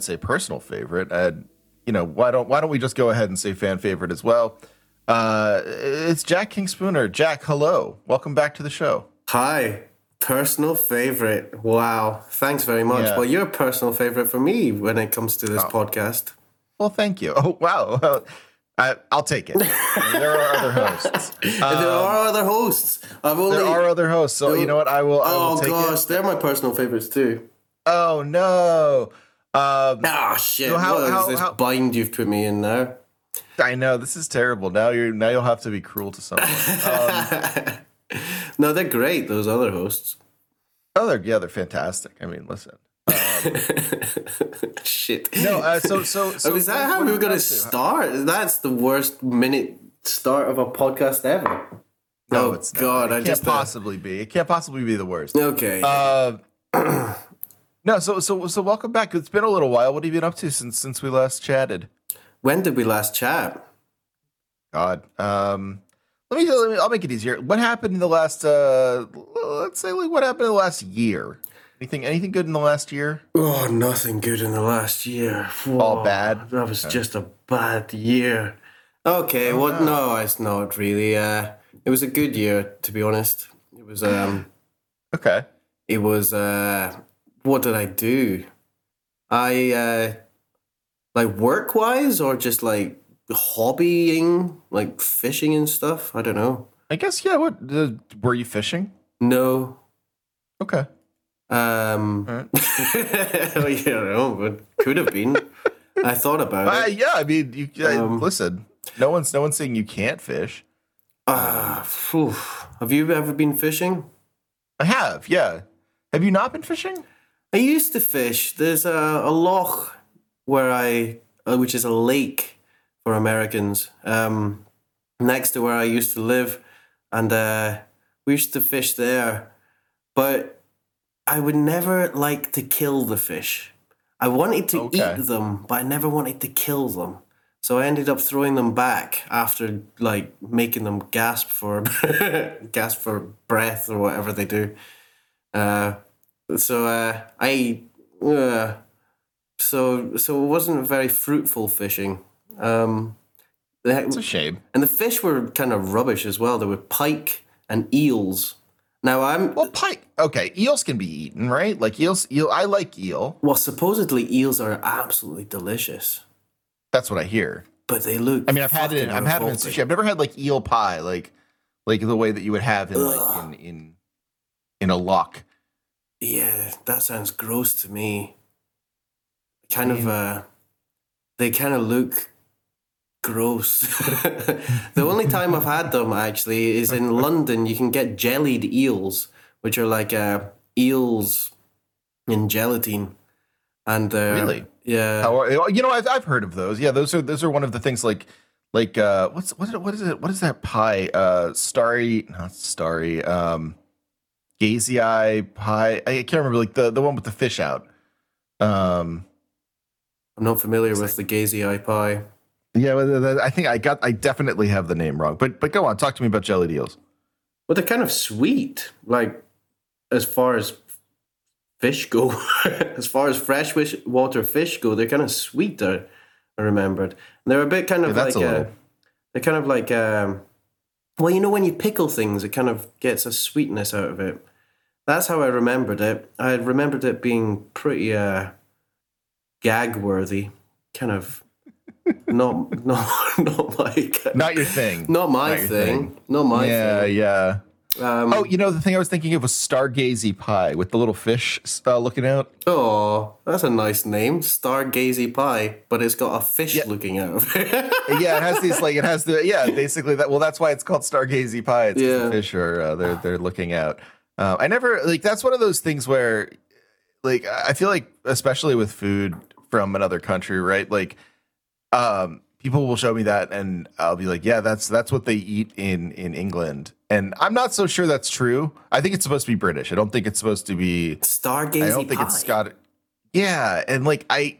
would say personal favorite. Uh, you know why don't why don't we just go ahead and say fan favorite as well? Uh, it's Jack King Spooner. Jack, hello, welcome back to the show. Hi, personal favorite. Wow, thanks very much. Yeah. Well, you're a personal favorite for me when it comes to this podcast. Well, thank you. Oh wow, I, I'll take it. there are other hosts. there are other hosts. I've only. Um, There are other hosts. So you know what? I will. I will oh gosh, it. they're my personal favorites too. Oh no. Um, Ah shit! So how- what is how- this how- bind you've put me in now? I know this is terrible. Now you're now you'll have to be cruel to someone. Um, No, they're great. Those other hosts. oh, they're yeah, they're fantastic. I mean, listen. Shit. No, uh, so so so oh, is that how we are were going up to start? That's the worst minute start of a podcast ever. No, oh it's not. God! It I can't just uh, possibly be. It can't possibly be the worst. okay. Uh, no, so so so welcome back. It's been a little while. What have you been up to since since we last chatted? when did we last chat? God, um, let me, let me I'll make it easier. What happened in the last? uh Let's say like what happened in the last year. Anything anything good in the last year? Oh, nothing good in the last year. All bad? That was just a bad year. Okay, Oh, well, no, it's not really. Uh, it was a good year, to be honest. It was. Um, Okay. it was. Uh, what did I do? I uh, like work wise, or just like hobbying, like fishing and stuff. I don't know. I guess yeah. What uh, were you fishing? No. Okay. Um, Alright. well, you know, but could have been. I thought about Uh, it. yeah, I mean, you uh, Um, listen. No one's no one's saying you can't fish. Ah, phew. have you ever been fishing? I have, yeah. Have you not been fishing? I used to fish. There's a, a loch where I, uh, which is a lake for Americans, um, next to where I used to live, and uh, we used to fish there. But I would never like to kill the fish. I wanted to Okay. eat them, but I never wanted to kill them. So I ended up throwing them back after like making them gasp for gasp for breath or whatever they do. Uh, so uh, I uh, so so it wasn't very fruitful fishing. Um, the- It's a shame. and the fish were kind of rubbish as well. There were pike and eels. Now I'm Well, pike. Okay, eels can be eaten, right? Like eels. Eel. I like eel. well, supposedly eels are absolutely delicious, That's what I hear. but they look. I mean, I've had it. In, I've had it in sushi. I've never had like eel pie, like like the way that you would have in like in in in a lock. Yeah, that sounds gross to me. Kind of, uh, they kind of look gross. the only time I've had them actually is in London. You can get jellied eels, which are like uh, eels in gelatine, and uh, Really? yeah. Are, you know, I've I've heard of those. Yeah, those are those are one of the things like like uh what's what is it, what is it what is that pie uh starry not starry um gazy eye pie I can't remember like the the one with the fish out um I'm not familiar with the gazy eye pie. yeah well, I think I got I definitely have the name wrong but but go on talk to me about jellied eels. But they're kind of sweet, like as far as fish go. as far as fresh water fish go, they're kind of sweet. I, remembered. And they're a bit kind of Yeah, like a uh little- they're kind of like um, well, you know, when you pickle things, it kind of gets a sweetness out of it. That's how I remembered it. I remembered it being pretty uh, gag worthy, kind of not not not like not your thing not my Not your thing. Not my yeah thing. yeah yeah. Um, oh you know the thing I was thinking of was stargazy pie with the little fish uh, looking out Oh, that's a nice name, Stargazy Pie, but it's got a fish Yeah. looking out of it. yeah, it has these like it has the yeah basically that. Well, that's why it's called stargazy pie. It's Yeah. the fish are uh, they're they're looking out. Uh, I never like that's one of those things where like I feel like especially with food from another country, right? Like um people will show me that and I'll be like, yeah, that's that's what they eat in in England. And I'm not so sure that's true. I think it's supposed to be British. I don't think it's supposed to be Stargazy I don't think Pie. it's Scottish. Yeah, and like I,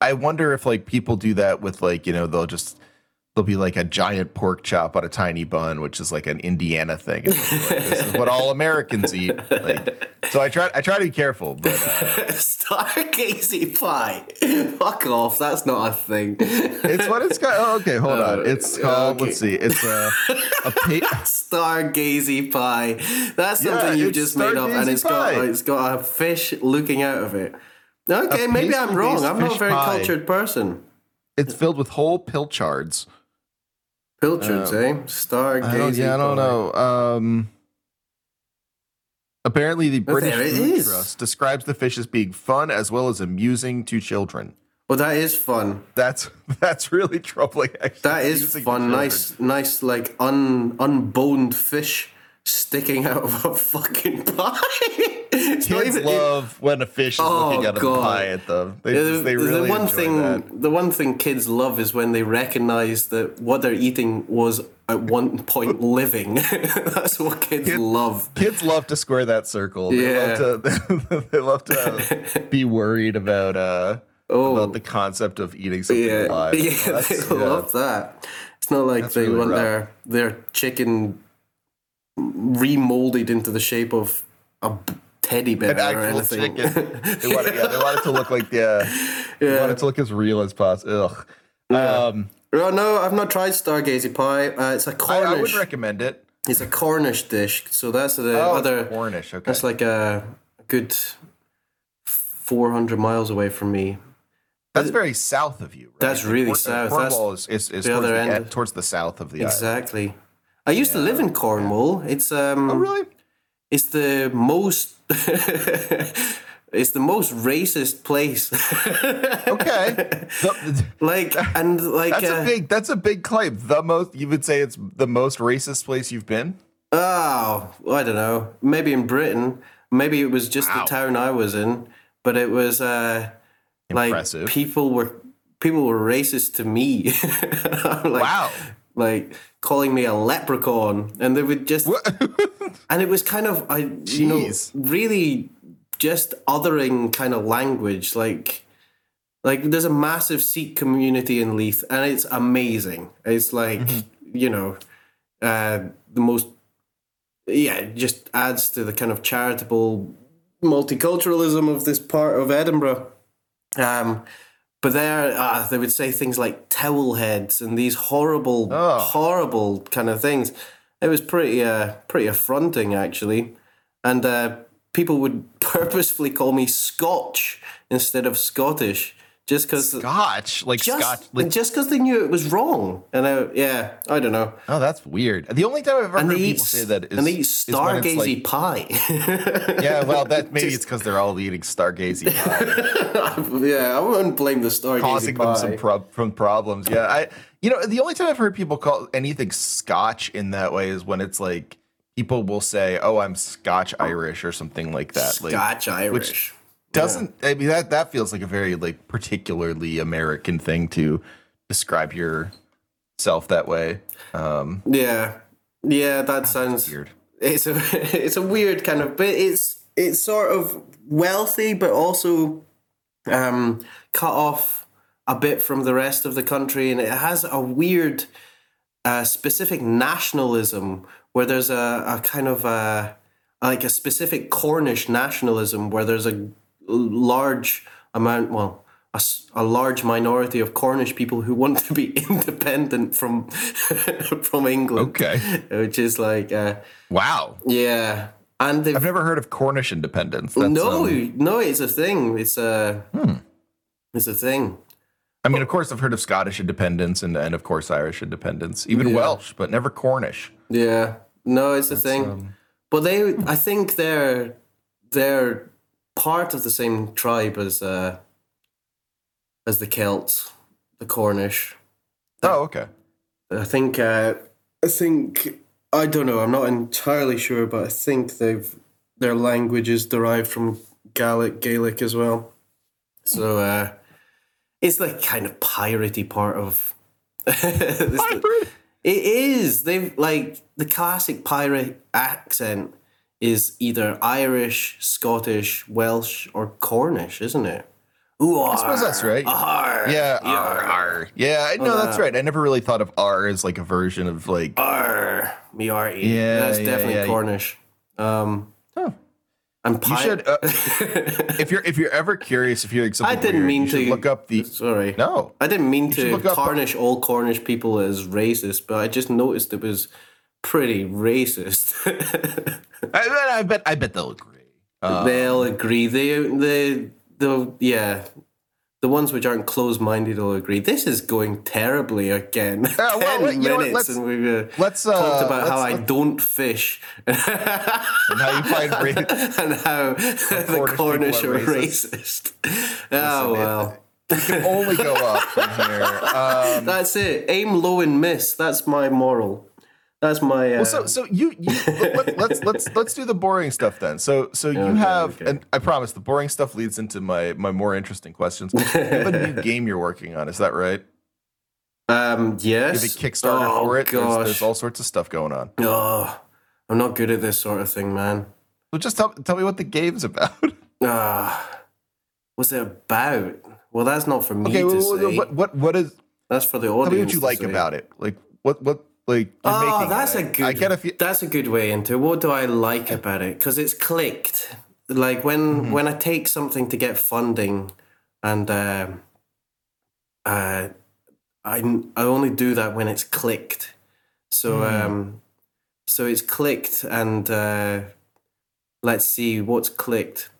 I wonder if like people do that with like you know they'll just there'll be like a giant pork chop on a tiny bun, which is like an Indiana thing. And they'll be like, this is what all Americans eat. Like, so I try I try to be careful, but uh, Stargazy pie. Fuck off. That's not a thing. it's what it's got. Oh, okay, hold on. It's called. okay. Let's see. It's a a pa- Stargazy pie. That's Yeah, something you it's just made up, and it's got it's got a fish looking out of it. Okay, maybe I'm wrong. I'm not a very pie. cultured person. It's filled with whole pilchards. Pilchards, eh? Stargazy. I yeah, I don't pie. know. Um, apparently, the British Food. Trust describes the fish as being fun as well as amusing to children. Well, that is fun. That's that's really troubling. Actually, That is fun. Nice, nice, like un unboned fish sticking out of a fucking pie. It's Kids even- love when a fish is Oh, looking at a pie at them. They, just- they really the one enjoy thing, that. the one thing kids love is when they recognize that what they're eating was at one point living. That's what kids Kid- love. Kids love to square that circle. They Yeah. love to they love to be worried about uh Oh. about the concept of eating something Yeah, alive. yeah, That's- they yeah. love that. It's not like That's they really want rough. their their chicken remolded into the shape of a teddy bear An or anything. They want, it, yeah, they want it to look like the. They Yeah. want it to look as real as possible. Ugh. Um, Oh no, I've not tried Stargazy pie. Uh, it's a I, Cornish. I would recommend it. it's a Cornish dish, so that's the Oh, other. Cornish. Okay. That's like a good four hundred miles away from me. That's very south of you. Right? That's really south. Cornwall is, is, is the towards, other the, end. towards the south of the island. I used to live in Cornwall. It's um. Oh, really? It's the most. it's the most racist place. Okay. The- like and like that's uh, a big. That's a big claim. The most. You would say it's the most racist place you've been. oh, I don't know. Maybe in Britain. Maybe it was just Wow. the town I was in, but it was uh like people were people were racist to me. Like, Wow. Like calling me a leprechaun, and they would just and it was kind of I you know really just othering kind of language like like there's a massive Sikh community in Leith and it's amazing. It's like you know uh, the most yeah it just adds to the kind of charitable multiculturalism of this part of Edinburgh. Um, but there, uh, they would say things like towel heads and these horrible, Oh. horrible kind of things. It was pretty, uh, pretty affronting actually, and uh, people would purposefully call me Scotch instead of Scottish, just because, Scotch, like just Scotch. Like, just because they knew it was wrong. And I, yeah, I don't know. oh, that's weird. The only time I've ever And heard eat, people say that is and they eat is when it's stargazy like- pie. yeah, well, that maybe it's because they're all eating stargazy pie, yeah, I wouldn't blame the stargazy causing pie. them some prob- from problems. Yeah, I, you know, the only time I've heard people call anything Scotch in that way is when it's like people will say, "Oh, I'm Scotch oh. Irish" or something like that. Like, Scotch Irish. Doesn't I mean that that feels like a very like particularly American thing to describe yourself that way. Um, Yeah, yeah, that sounds weird. It's a it's a weird kind of, but it's it's sort of wealthy, but also um, cut off a bit from the rest of the country, and it has a weird uh, specific nationalism where there's a, a kind of a like a specific Cornish nationalism where there's a large amount, well, a large minority of Cornish people who want to be independent from from England. Okay. which is like, uh, Wow. yeah, and I've never heard of Cornish independence. That's, no, um, no, it's a thing. It's a, it's a thing. I mean, of course, I've heard of Scottish independence and, and of course, Irish independence, even Yeah. Welsh, but never Cornish. Yeah, no, it's a thing. um, but they, I think they're they're part of the same tribe as uh, as the Celts, the Cornish. Oh, okay. I think uh, I think I don't know. I'm not entirely sure, but I think they've their language is derived from Gaelic, Gaelic as well. So uh, it's the kind of piratey part of. this- It is. They've like the classic pirate accent is either Irish, Scottish, Welsh, or Cornish, isn't it? Ooh, I suppose that's right. Arr, Yeah, yeah. R, R. Yeah, I- no, that's right. I never really thought of R as like a version of like. Arr, me R E. Yeah, that's yeah, definitely yeah. Cornish. Um, Huh. and You pi- should, uh, if you're if you're ever curious, if you're like something I didn't weird, mean you to look up the. Sorry. No, I didn't mean to look up- tarnish all Cornish people as racist, but I just noticed it was pretty racist. I, I bet I bet they'll agree. Uh, They'll agree. They, they, they'll, yeah. The ones which aren't closed-minded will agree. This is going terribly again. well, Ten let- you know what, minutes, let's- and we've uh, let's uh, talked about how let's- I don't fish and how you find ra- and how the Cornish are are racist. Oh well, you can only go up from here. Um, that's it. Aim low and miss. That's my moral. That's my. Uh, well, so so you, you let, let's let's let's do the boring stuff then. So so you Okay, have, okay. and I promise the boring stuff leads into my my more interesting questions. You have a new game you're working on, is that right? um, You yes. have a Kickstarter oh, for it. There's, Gosh. there's all sorts of stuff going on. Oh, I'm not good at this sort of thing, man. So just tell tell me what the game's about. Ah, what's it about? Well, that's not for me okay, to well, say. what what what is? that's for the audience. Tell me what you like say. about it. Like what what like Oh, that's it. a good. I get a feel. That's a good way into. What do I like about it? Because it's clicked. Like when Mm-hmm. when I take something to get funding, and um, uh, I I only do that when it's clicked. So Hmm. um, so it's clicked, and uh, let's see what's clicked.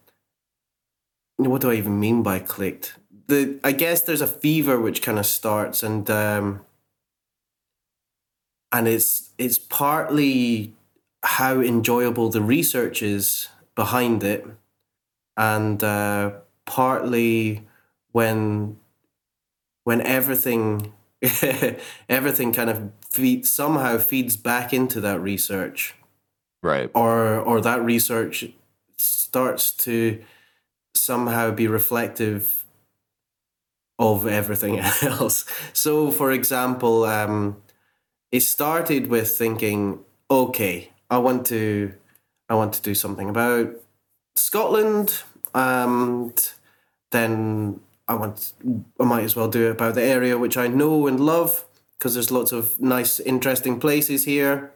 What do I even mean by clicked? The I guess there's a fever which kind of starts, and um, and it's it's partly how enjoyable the research is behind it, and uh, partly when when everything everything kind of feed, somehow feeds back into that research Right. or or that research starts to somehow be reflective of everything else. So, for example, um, it started with thinking, okay, I want to, I want to do something about Scotland, and then I want, I might as well do it about the area which I know and love because there's lots of nice, interesting places here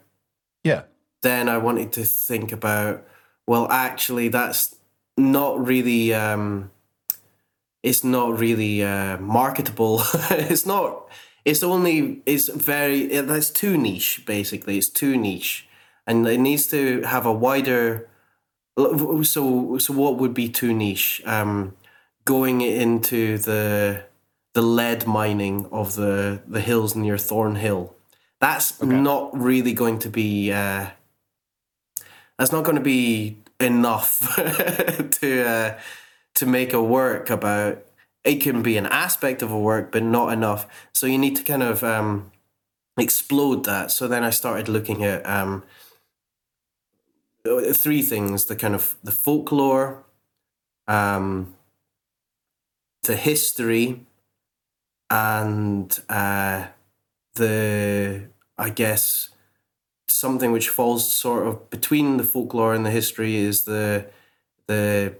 Yeah. then I wanted to think about, well, actually, that's not really, um, it's not really uh, marketable. it's not. It's only. It's very. it- That's too niche. Basically, it's too niche, and it needs to have a wider. So, so what would be too niche? Um, going into the the lead mining of the the hills near Thornhill. That's not really going to be. Uh, that's not going to be enough to uh, to make a work about. It can be an aspect of a work, but not enough. So you need to kind of um, explode that. So then I started looking at um, three things: the kind of the folklore, um, the history, and uh, the I guess something which falls sort of between the folklore and the history is the the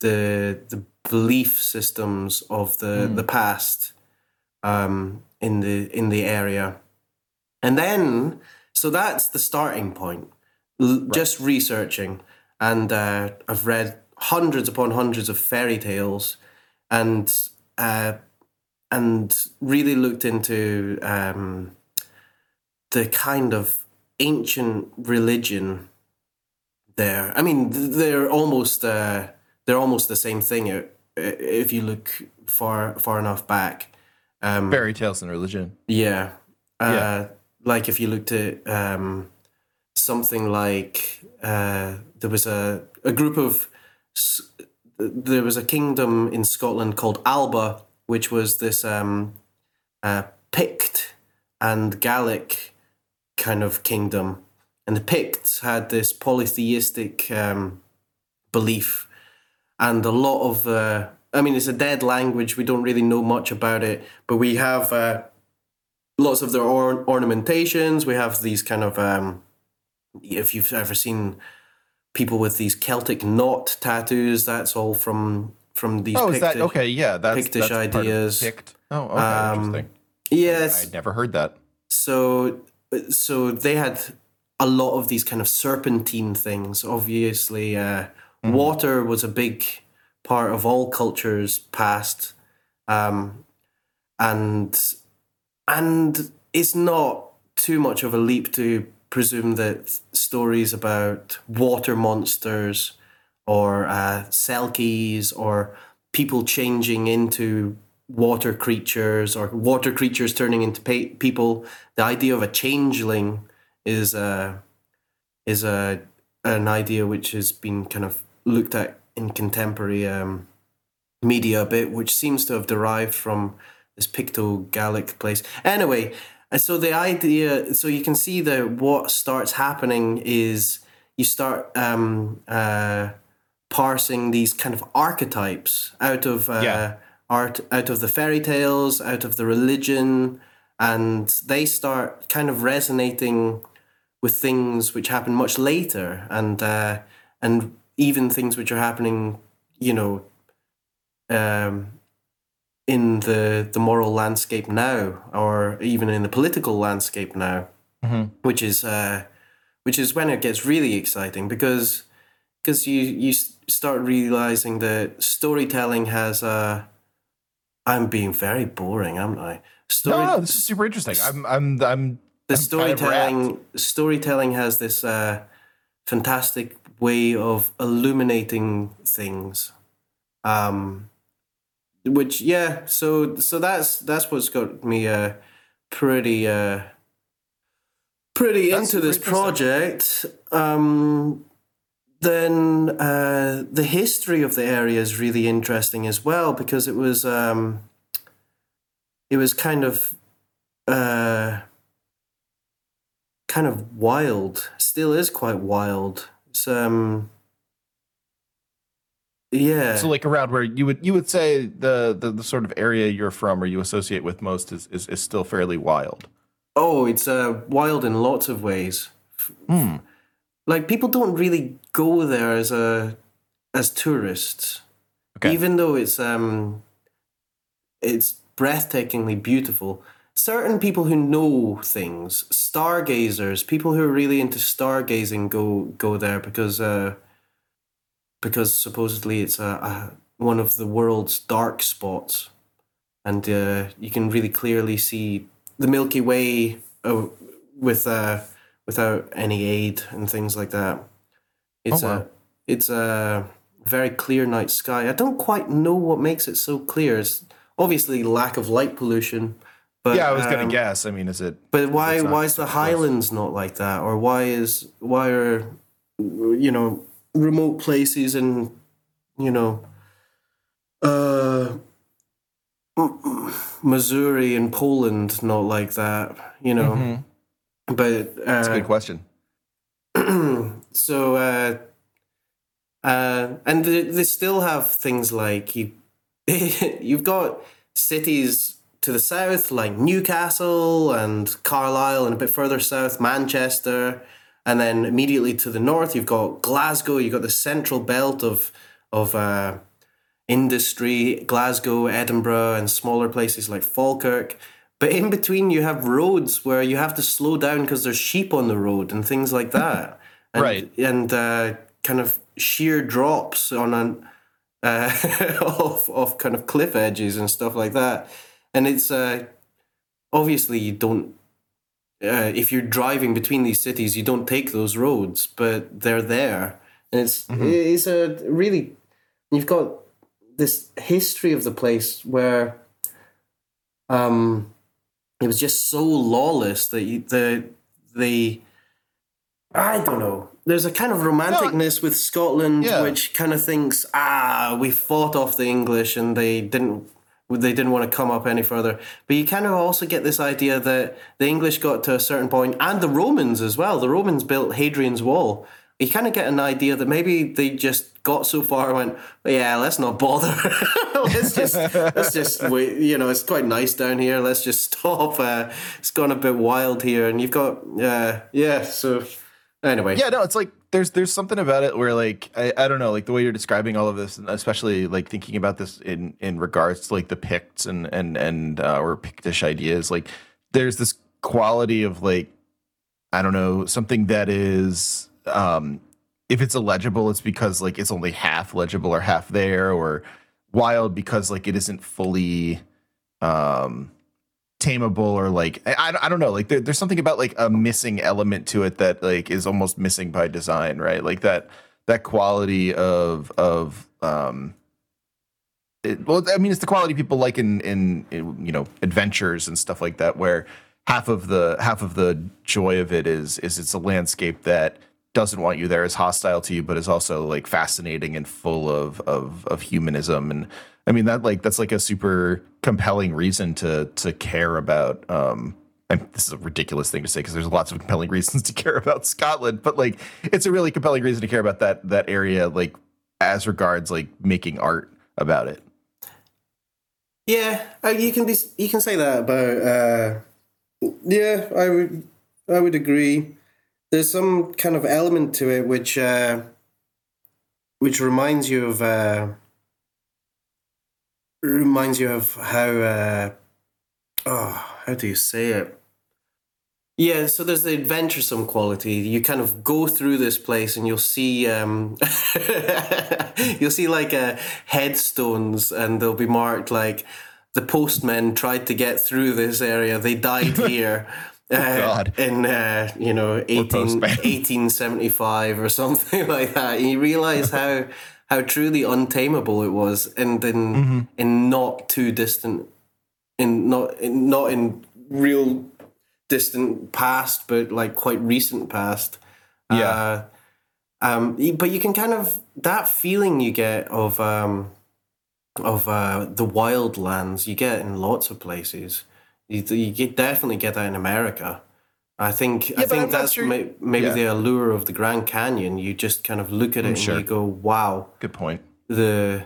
the the belief systems of the the past um, in the in the area, and then so that's the starting point. L- Just researching, and uh, I've read hundreds upon hundreds of fairy tales, and uh, and really looked into um, the kind of ancient religion there. I mean, they're almost uh, they're almost the same thing if you look far far enough back. Um, Fairy tales and religion. yeah. Uh, Yeah. Like if you looked at um, something like uh, there was a, a group of, there was a kingdom in Scotland called Alba, which was this um, uh, Pict and Gaelic kind of kingdom. And the Picts had this polytheistic um, belief and a lot of uh, I mean, it's a dead language. We don't really know much about it, but we have uh, lots of their or- ornamentations. We have these kind of um, if you've ever seen people with these Celtic knot tattoos, that's all from from these. Oh, is that okay? Yeah, that's Pictish that's ideas. Pict. Oh, okay, Um, interesting. Yes. I'd never heard that. So, so they had a lot of these kind of serpentine things. Obviously, uh, water was a big part of all cultures past, um, and and it's not too much of a leap to presume that stories about water monsters or uh, selkies or people changing into water creatures or water creatures turning into people. The idea of a changeling is a is a an idea which has been kind of looked at in contemporary um, media a bit, which seems to have derived from this Picto-Gaelic place. Anyway, and so the idea, so you can see that what starts happening is you start um, uh, parsing these kind of archetypes out of uh, Yeah. art, out of the fairy tales, out of the religion, and they start kind of resonating with things which happen much later, and uh, and even things which are happening, you know, um, in the the moral landscape now, or even in the political landscape now, Mhm. which is uh, which is when it gets really exciting because because you you start realizing that storytelling has a. I'm being very boring, am I? Story, No, no, this is super interesting. I'm, I'm, I'm. the I'm kind of storytelling storytelling has this uh, fantastic way of illuminating things. Um which yeah so so that's that's what's got me uh pretty uh pretty That's into this project. Um then uh the history of the area is really interesting as well because it was um it was kind of uh kind of wild still is quite wild it's um yeah So like around where you would you would say the, the the sort of area you're from or you associate with most is is, is still fairly wild. oh it's uh wild in lots of ways Hmm. like people don't really go there as a as tourists Okay. even though it's um it's breathtakingly beautiful certain people who know things stargazers people who are really into stargazing go go there because uh because supposedly it's a, a one of the world's dark spots. And uh, you can really clearly see the milky way uh, with uh without any aid and things like that. It's Oh, wow. a it's a very clear night sky. I don't quite know what makes it so clear. It's obviously lack of light pollution but yeah, I was gonna um, guess. I mean, is it? but why why is the. Highlands not like that, or why is why are you know remote places in you know uh Missouri and Poland not like that? You know, Mhm. but uh, That's a good question. so uh, uh, and they, they still have things like you you've got cities to the south like Newcastle and Carlisle and a bit further south Manchester and then immediately to the north you've got Glasgow you've got the central belt of of uh, industry Glasgow Edinburgh and smaller places like Falkirk but in between you have roads where you have to slow down because there's sheep on the road and things like that and, Right. and uh, kind of sheer drops on an uh, of of kind of cliff edges and stuff like that. And it's uh, obviously you don't. Uh, if you're driving between these cities, you don't take those roads, but they're there, and it's it's a really you've got this history of the place where um it was just so lawless that you, the the I don't know. There's a kind of romanticness with Scotland, Yeah. which kind of thinks, ah, we fought off the English and they didn't. They didn't want to come up any further, but you kind of also get this idea that the English got to a certain point, and the Romans as well. The Romans built Hadrian's Wall. You kind of get an idea that maybe they just got so far and went, yeah, let's not bother. let's just, let's just wait. You know, it's quite nice down here. Let's just stop. Uh, it's gone a bit wild here, and you've got, uh, yeah. So anyway, Yeah, no, it's like there's there's something about it where like I, I don't know like the way you're describing all of this especially like thinking about this in in regards to like the Picts and and and uh, or Pictish ideas like there's this quality of like I don't know something that is um if it's illegible it's because like it's only half legible or half there or wild because like it isn't fully um tameable or like I, I don't know like there, there's something about like a missing element to it that like is almost missing by design right? Like that that quality of of um it, well i mean it's the quality people like in, in in you know adventures and stuff like that where half of the half of the joy of it is is it's a landscape that doesn't want you there is hostile to you but is also like fascinating and full of of of humanism and I mean that like that's like a super compelling reason to to care about. Um, and this is a ridiculous thing to say because there's lots of compelling reasons to care about Scotland, but like it's a really compelling reason to care about that that area, like as regards like making art about it. Yeah, you can be you can say that about. Uh, yeah, I would I would agree. There's some kind of element to it which uh, which reminds you of. Uh, reminds you of how uh, oh how do you say it? Yeah so there's the adventuresome quality. You kind of go through this place and you'll see um, you'll see like uh, headstones and they'll be marked like the postmen tried to get through this area. They died here. Oh. Uh, in uh, you know 18, 1875 or something like that. And you realize how how truly untamable it was and in Mm-hmm. in not too distant in not in, not in real distant past but like quite recent past Yeah. uh, um but you can kind of that feeling you get of um of uh the wildlands you get in lots of places you, you get definitely get that in america I think I but I'm think that's sure- may, maybe Yeah. the allure of the Grand Canyon. You just kind of look at it and sure. you go, "Wow, Good point. the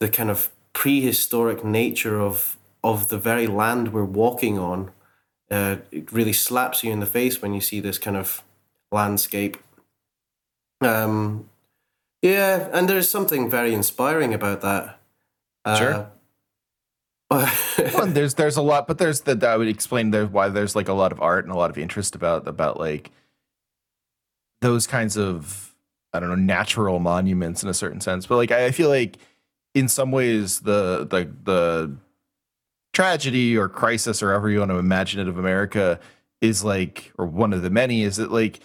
the kind of prehistoric nature of of the very land we're walking on uh, it really slaps you in the face when you see this kind of landscape um yeah and there's something very inspiring about that Sure. Well, there's there's a lot, but there's that I would explain there why there's like a lot of art and a lot of interest about about like those kinds of I don't know natural monuments in a certain sense. But like I, I feel like in some ways the the the tragedy or crisis or however you want to imagine it of America is like or one of the many is that like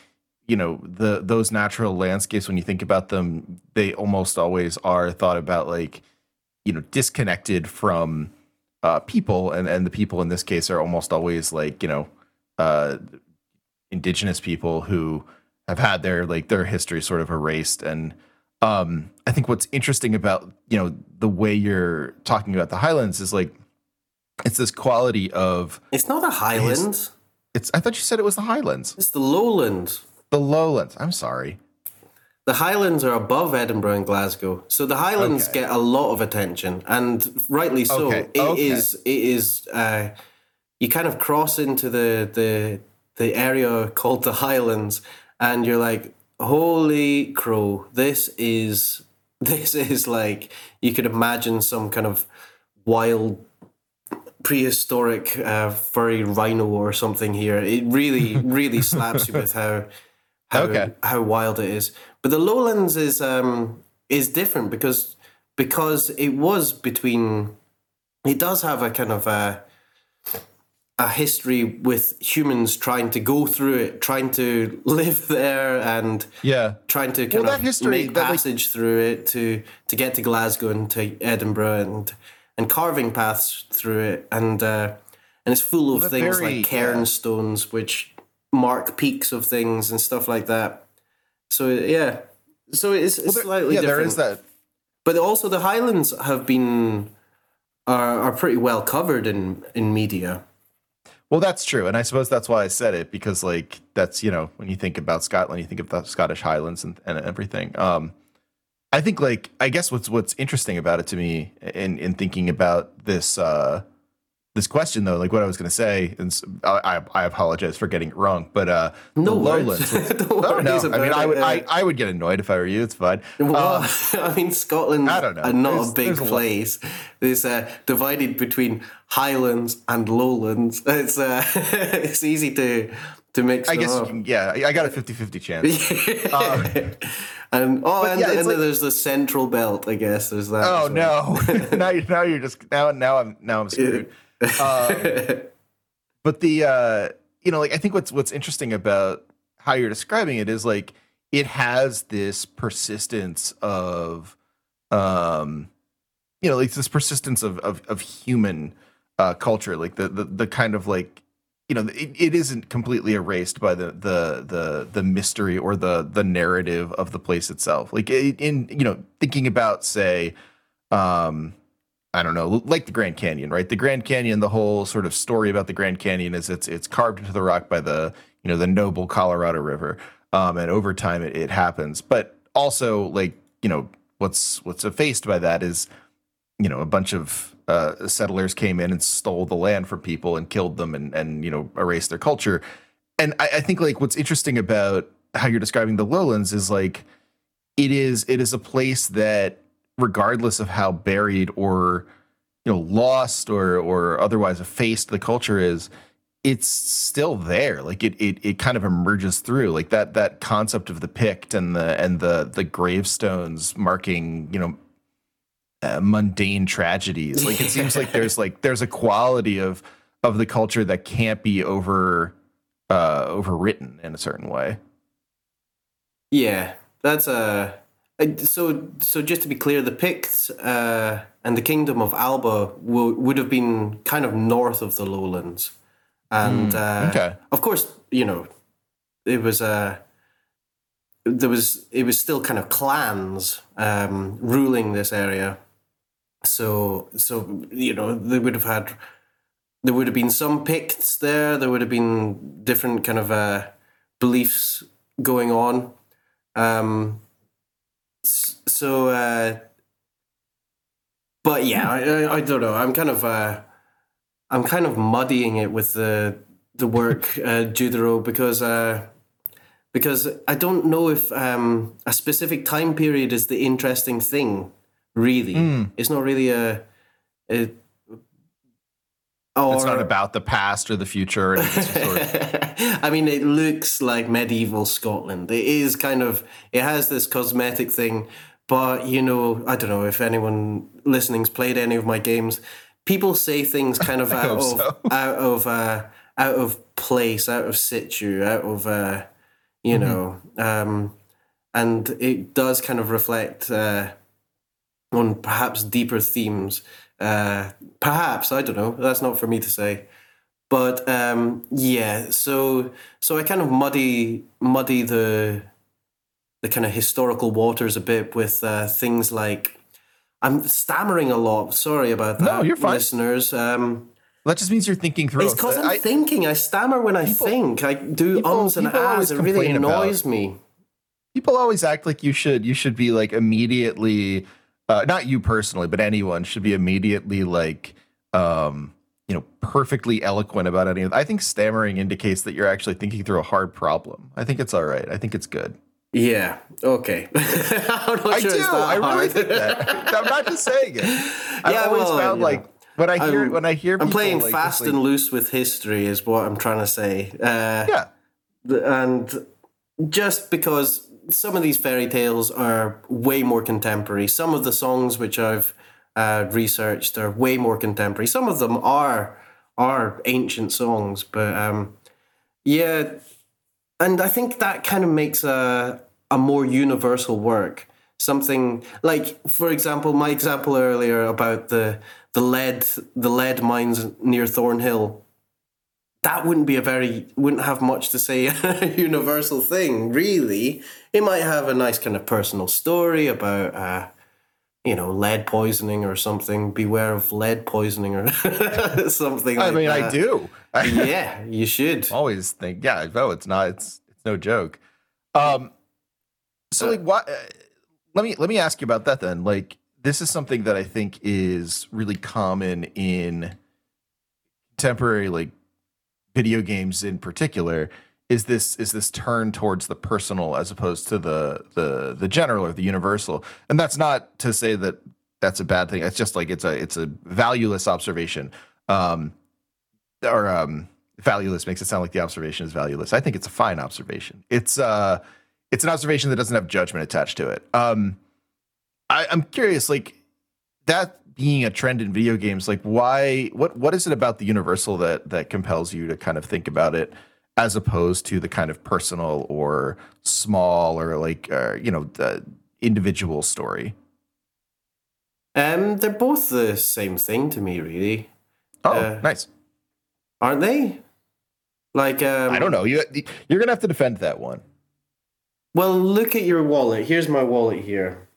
you know the those natural landscapes when you think about them they almost always are thought about like you know disconnected from uh, people, and and the people in this case are almost always like you know uh, indigenous people who have had their like their history sort of erased. And um, I think what's interesting about you know the way you're talking about the Highlands is like it's this quality of it's not the highlands it's. I thought you said it was the Highlands, it's the lowlands the Lowlands. I'm sorry. The Highlands are above Edinburgh and Glasgow, so the Highlands Okay. get a lot of attention, and rightly so. Okay, It is. okay. It is. Uh, you kind of cross into the the the area called the Highlands, and you're like, "Holy crow! This is this is like you could imagine some kind of wild." prehistoric uh, furry rhino or something here it really really slaps you with how how Okay. how wild it is. But the lowlands is um is different because because it was between it does have a kind of a a history with humans trying to go through it, trying to live there and Yeah. trying to kind Well, of that history- make that, like- passage through it to to get to Glasgow and to Edinburgh and and carving paths through it and uh, and it's full of that things very- like cairn stones which mark peaks of things and stuff like that. So yeah, so it's, it's There- slightly yeah, different. there is that. But also the Highlands have been are are pretty well covered in in media. Well, that's true, and I suppose that's why I said it because, like, that's you know, when you think about Scotland, you think of the Scottish Highlands and, and everything. Um, I think, like, I guess what's what's interesting about it to me in in thinking about this uh, this question though, like what I was going to say, and I, I apologize for getting it wrong, but uh, No lowlands. Oh, no, I mean, I would, I, I would get annoyed if I were you. It's fine. Well, Um, I mean, Scotland's I don't know. a not There's- a big there's a place. It's uh, divided between highlands and lowlands. It's uh, it's easy to to mix I guess, can, yeah, I got a 50-50 chance. Um, and oh, and, yeah, and then like- there's the central belt. I guess there's that. Oh well. no! now, now you're just now now I'm now I'm screwed. Um, but the uh, you know, like I think what's what's interesting about how you're describing it is like it has this persistence of, um, you know, like this persistence of of, of human uh, culture, like the, the the kind of like you know it, it isn't completely erased by the the the the mystery or the the narrative of the place itself. Like in you know thinking about say um i don't know like the grand canyon right? The grand canyon the whole sort of story about the grand canyon is it's it's carved into the rock by the you know the noble colorado river um and over time it, it happens. But also like you know what's what's effaced by that is you know a bunch of uh, settlers came in and stole the land from people and killed them and and you know erased their culture. And I, I think like what's interesting about how you're describing the lowlands is like it is it is a place that regardless of how buried or you know lost or or otherwise effaced the culture is it's still there. Like it it, it kind of emerges through. Like that that concept of the pict and the and the the gravestones marking you know uh, mundane tragedies. Like it seems like there's like there's a quality of of the culture that can't be over uh overwritten in a certain way. Yeah, that's a. Uh, so, so just to be clear, the Picts uh, and the Kingdom of Alba wo- would have been kind of north of the lowlands, and uh, okay. of course, you know, it was uh, there was it was still kind of clans um, ruling this area. So, so you know, they would have had there would have been some Picts there. There would have been different kind of uh, beliefs going on. Um, so, uh, but yeah, I, I, don't know. I'm kind of uh, I'm kind of muddying it with the the work uh, Judero because uh, because I don't know if um, a specific time period is the interesting thing. Really, Mm. it's not really a. a or, it's not about the past or the future just sort of, I mean, it looks like medieval Scotland. It is kind of, it has this cosmetic thing, but you know, I don't know if anyone listening's played any of my games. People say things kind of out of so. out of uh, out of place, out of situ, out of uh, you Mm-hmm. know, um, and it does kind of reflect uh, on perhaps deeper themes. Uh, perhaps I don't know. That's not for me to say. But um, yeah, so so I kind of muddy muddy the the kind of historical waters a bit with uh, things like I'm stammering a lot. Sorry about that, No, you're fine. listeners. Um, that just means you're thinking through it's because I'm I- thinking. I stammer when I think. I do people- ums and people ahs. It really complain about- annoys me. people always act like you should you should be like immediately uh, not you personally but anyone should be immediately like um you know perfectly eloquent about any of i think stammering indicates that you're actually thinking through a hard problem. I think it's all right. I think it's good. Yeah. Okay. I sure do. i really think that. I'm not just saying it. I've Yeah, always well, found like know, when i hear I'm- when i hear I'm playing like, fast like- and loose with history, is what I'm trying to say. Uh, yeah. and just because some of these fairy tales are way more contemporary, some of the songs which I've uh, researched are way more contemporary. Some of them are are ancient songs, but um, yeah, and I think that kind of makes a a more universal work. Something like, for example, my example earlier about the the lead the lead mines near Thornhill that wouldn't be a very wouldn't have much to say a universal thing really it might have a nice kind of personal story about uh you know lead poisoning or something. Beware of lead poisoning or something i like mean i do. Yeah you should. Always think yeah no it's not it's it's no joke. Um so Uh, like what uh, let me let me ask you about that then. Like this is something that i think is really common in contemporary like video games in particular is this is this turn towards the personal as opposed to the the the general or the universal. And that's not to say that that's a bad thing. It's just like it's a it's a valueless observation. Um or um valueless makes it sound like the observation is valueless. I think it's a fine observation. It's uh it's an observation that doesn't have judgment attached to it. Um I, i'm curious like that being a trend in video games like why what what is it about the universal that that compels you to kind of think about it as opposed to the kind of personal or small or like uh, you know the individual story Um, they're both the same thing to me, really, oh Uh, nice aren't they? Like, um, i don't know you you're gonna have to defend that one Well, look at your wallet. Here's my wallet here.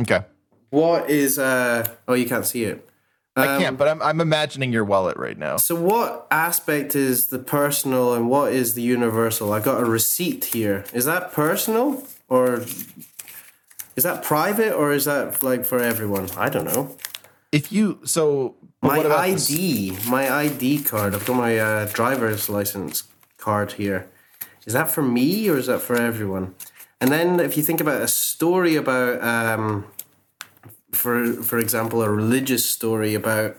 okay What is uh? Oh, you can't see it. I Um, can't but i'm i'm imagining your wallet right now So, what aspect is the personal and what is the universal? I got a receipt here. Is that personal or is that private or is that like for everyone? I don't know. if you so My about this- ID, my ID card. I've got my uh, driver's license card here. Is that for me or is that for everyone? And then, if you think about a story about, um, for for example, a religious story about,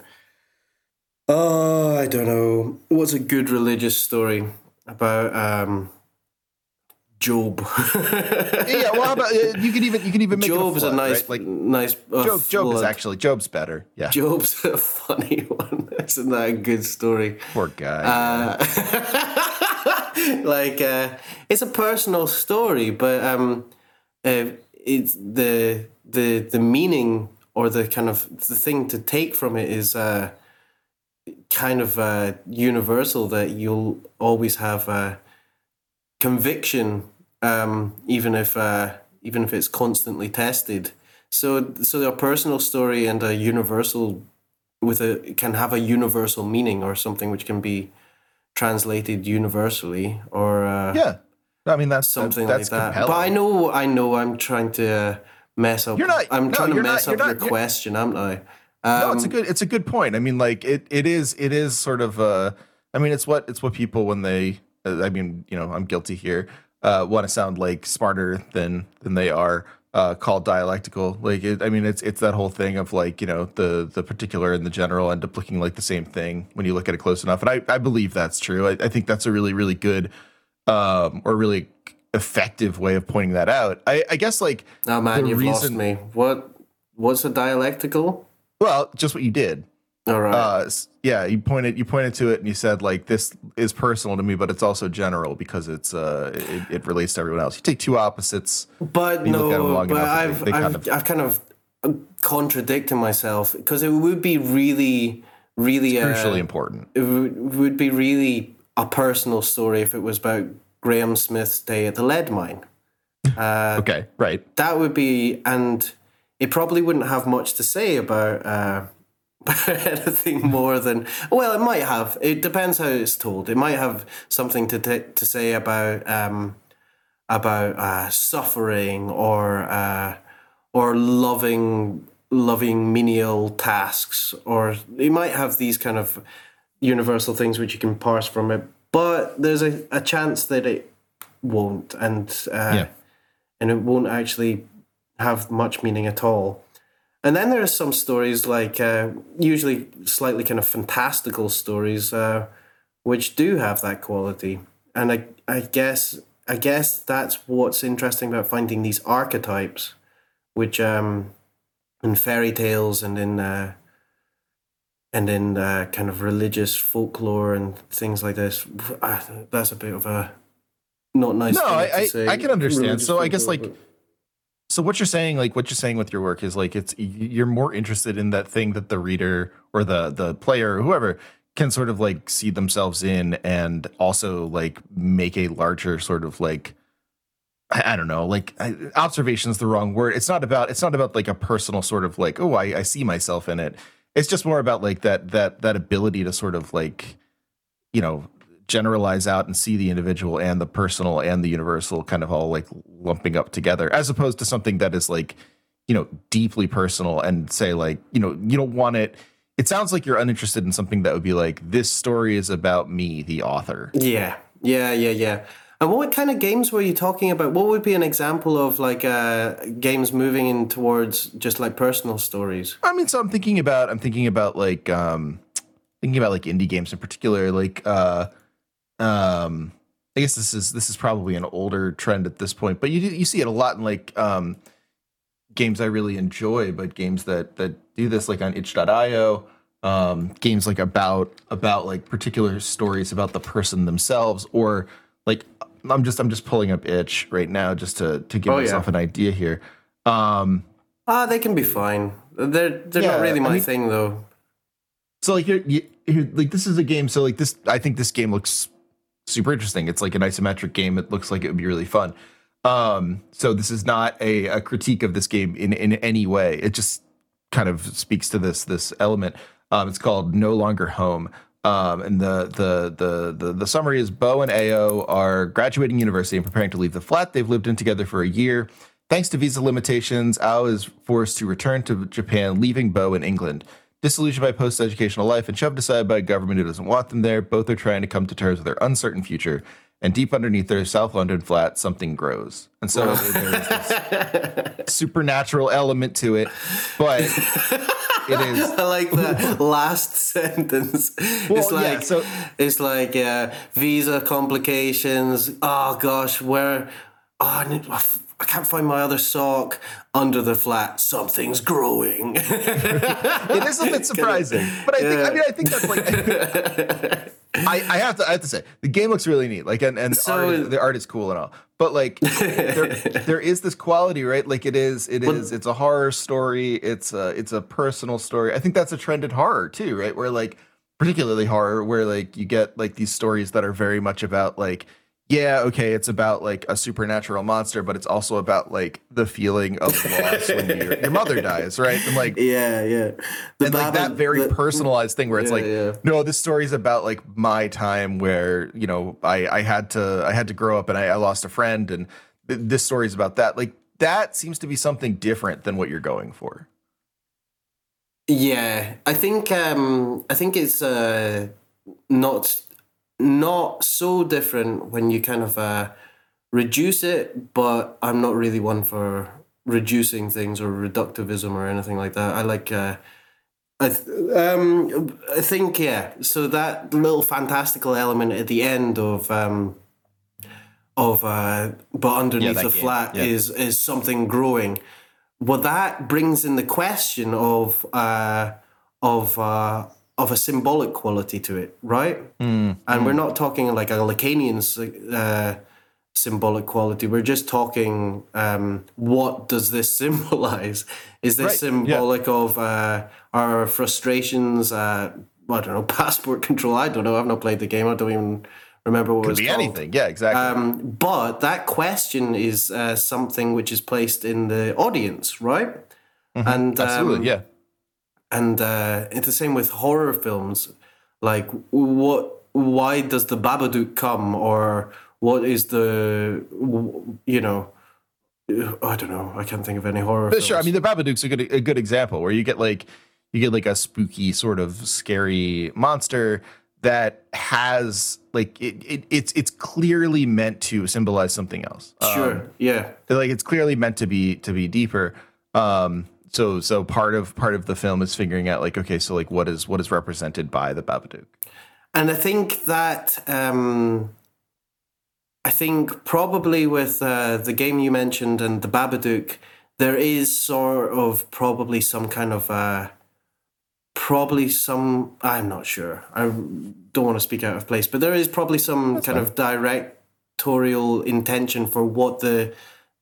oh, I don't know, what's a good religious story about um, Job? yeah well how about uh, you can even you can even make Job's it a, a flood, nice, right? like nice. uh, job job is actually job's better yeah Job's a funny one. Isn't that a good story? poor guy Uh, like uh, it's a personal story, but um, uh, it's the the the meaning or the kind of the thing to take from it is uh, kind of uh, universal that you'll always have uh, conviction, um, even if uh, even if it's constantly tested. So so a personal story and a universal with a can have a universal meaning or something which can be translated universally or uh, yeah i mean that's something that's like that. compelling. But I know, I know, I'm trying to uh, mess up. You're not- I'm no, trying to mess not- up your not- you're- question, am I? Um, no, it's a good it's a good point. I mean, like it it is it is sort of uh I mean, it's what it's what people when they uh, I mean, you know, I'm guilty here. Uh want to sound like smarter than than they are uh called dialectical. Like it, I mean, it's it's that whole thing of like, you know, the the particular and the general end up looking like the same thing when you look at it close enough. And I I believe that's true. I, I think that's a really really good um or really effective way of pointing that out. I I guess like oh man, you've lost me. What? was a dialectical? well, just what you did. All right. uh yeah you pointed you pointed to it and you said like this is personal to me but it's also general because it's uh it, it relates to everyone else you take two opposites But you look at 'em no, but I've, they- they I've, kind of- I've kind of contradicted myself because it would be really, really, uh, crucially important it would be really a personal story if it was about Graham Smith's day at the lead mine. okay right That would be, and it probably wouldn't have much to say about uh, anything more than. Well, it might have. It depends how it's told. It might have something to t- to say about um, about uh, suffering or uh, or loving loving menial tasks, or it might have these kind of universal things which you can parse from it. But there's a, a chance that it won't, and uh, Yeah. and it won't actually have much meaning at all. And then there are some stories like uh, usually slightly kind of fantastical stories, uh, which do have that quality. And I, I guess, I guess that's what's interesting about finding these archetypes, which um, in fairy tales and in uh, and in uh, kind of religious folklore and things like this. uh, That's a bit of a not nice. No, thing I- to I- I can understand. religious So I guess, like, so what you're saying like what you're saying with your work is like it's you're more interested in that thing that the reader or the the player or whoever can sort of like see themselves in and also like make a larger sort of like I, don't know, like I, observation is the wrong word. It's not about it's not about like a personal sort of like oh I, I see myself in it. It's just more about like that that that ability to sort of like you know generalize out and see the individual and the personal and the universal kind of all like lumping up together as opposed to something that is like you know deeply personal and say like you know you don't want it it sounds like you're uninterested in something that would be like this story is about me, the author. Yeah, yeah, yeah, yeah. And what kind of games were you talking about? What would be an example of like uh, games moving in towards just like personal stories? I mean, so I'm thinking about I'm thinking about like um thinking about like indie games in particular, like uh um I guess this is this is probably an older trend at this point, but you you see it a lot in like um games I really enjoy, but games that that do this like on itch.io, um games like about about like particular stories about the person themselves or like I'm just I'm just pulling up itch right now just to to give Oh, yeah. myself an idea here. Um Ah, they can be fine. They're they're Yeah, not really I my mean- thing though. So like here, here, like this is a game. So like this, I think this game looks super interesting. It's like an isometric game. It looks like it would be really fun. Um, so this is not a, a critique of this game in in any way. It just kind of speaks to this this element. Um, it's called No Longer Home. Um, and the, the the the the summary is Bo and Ao are graduating university and preparing to leave the flat they've lived in together for a year. Thanks to visa limitations, Ao is forced to return to Japan, leaving Bo in England. Disillusioned by post educational life and shoved aside by a government who doesn't want them there, both are trying to come to terms with their uncertain future. And deep underneath their South London flat, something grows. And so there's this supernatural element to it, but it is. I like the last sentence. it's Well, yeah, like so- it's like uh, visa complications. Oh gosh, where? Oh, I, need, I can't find my other sock under the flat. Something's growing. It is a bit surprising, but I think I mean I think that's like I, I have to I have to say the game looks really neat. Like and and the So- art, the art is cool and all, but like there, there is this quality, right? Like it is it is it's a horror story. It's a it's a personal story. I think that's a trend in horror too, right? Where like particularly horror, where like you get like these stories that are very much about like yeah, okay, it's about like a supernatural monster, but it's also about like the feeling of loss when your, your mother dies, right? And like yeah, yeah. The and like that very the- personalized thing where it's Yeah, like yeah. no this story's about like my time where you know i i had to i had to grow up and i, I lost a friend and th- this story's about that like that seems to be something different than what you're going for Yeah, I think um, I think it's uh, not not so different when you kind of uh, reduce it, but I'm not really one for reducing things or reductivism or anything like that. I like. Uh, I th- um I think yeah. So that little fantastical element at the end of um of uh but underneath that the flat yeah. is is something growing. Well, that brings in the question of uh of uh of a symbolic quality to it, right? Hmm. And we're not talking like a Lacanian uh, symbolic quality. We're just talking um, what does this symbolize? Is this Right, yeah. symbolic of uh, our frustrations? Uh, I don't know, passport control. I don't know. I've not played the game. I don't even remember what it could was be called. anything yeah exactly Um, but that question is uh, something which is placed in the audience, right? And um, Mm-hmm. absolutely yeah and uh, it's the same with horror films. Like, what? Why does the Babadook come, or what is the, you know, I don't know. I can't think of any horror. But films. sure i mean the babadook's a good a good example where you get like you get like a spooky sort of scary monster that has like it, it it's it's clearly meant to symbolize something else Um, sure, yeah, like it's clearly meant to be to be deeper um so so part of part of the film is figuring out like okay so like what is what is represented by the babadook and I think that um, I think probably with uh, the game you mentioned and the Babadook, there is sort of probably some kind of uh, probably some I'm not sure. I don't want to speak out of place, but there is probably some kind of directorial intention for what the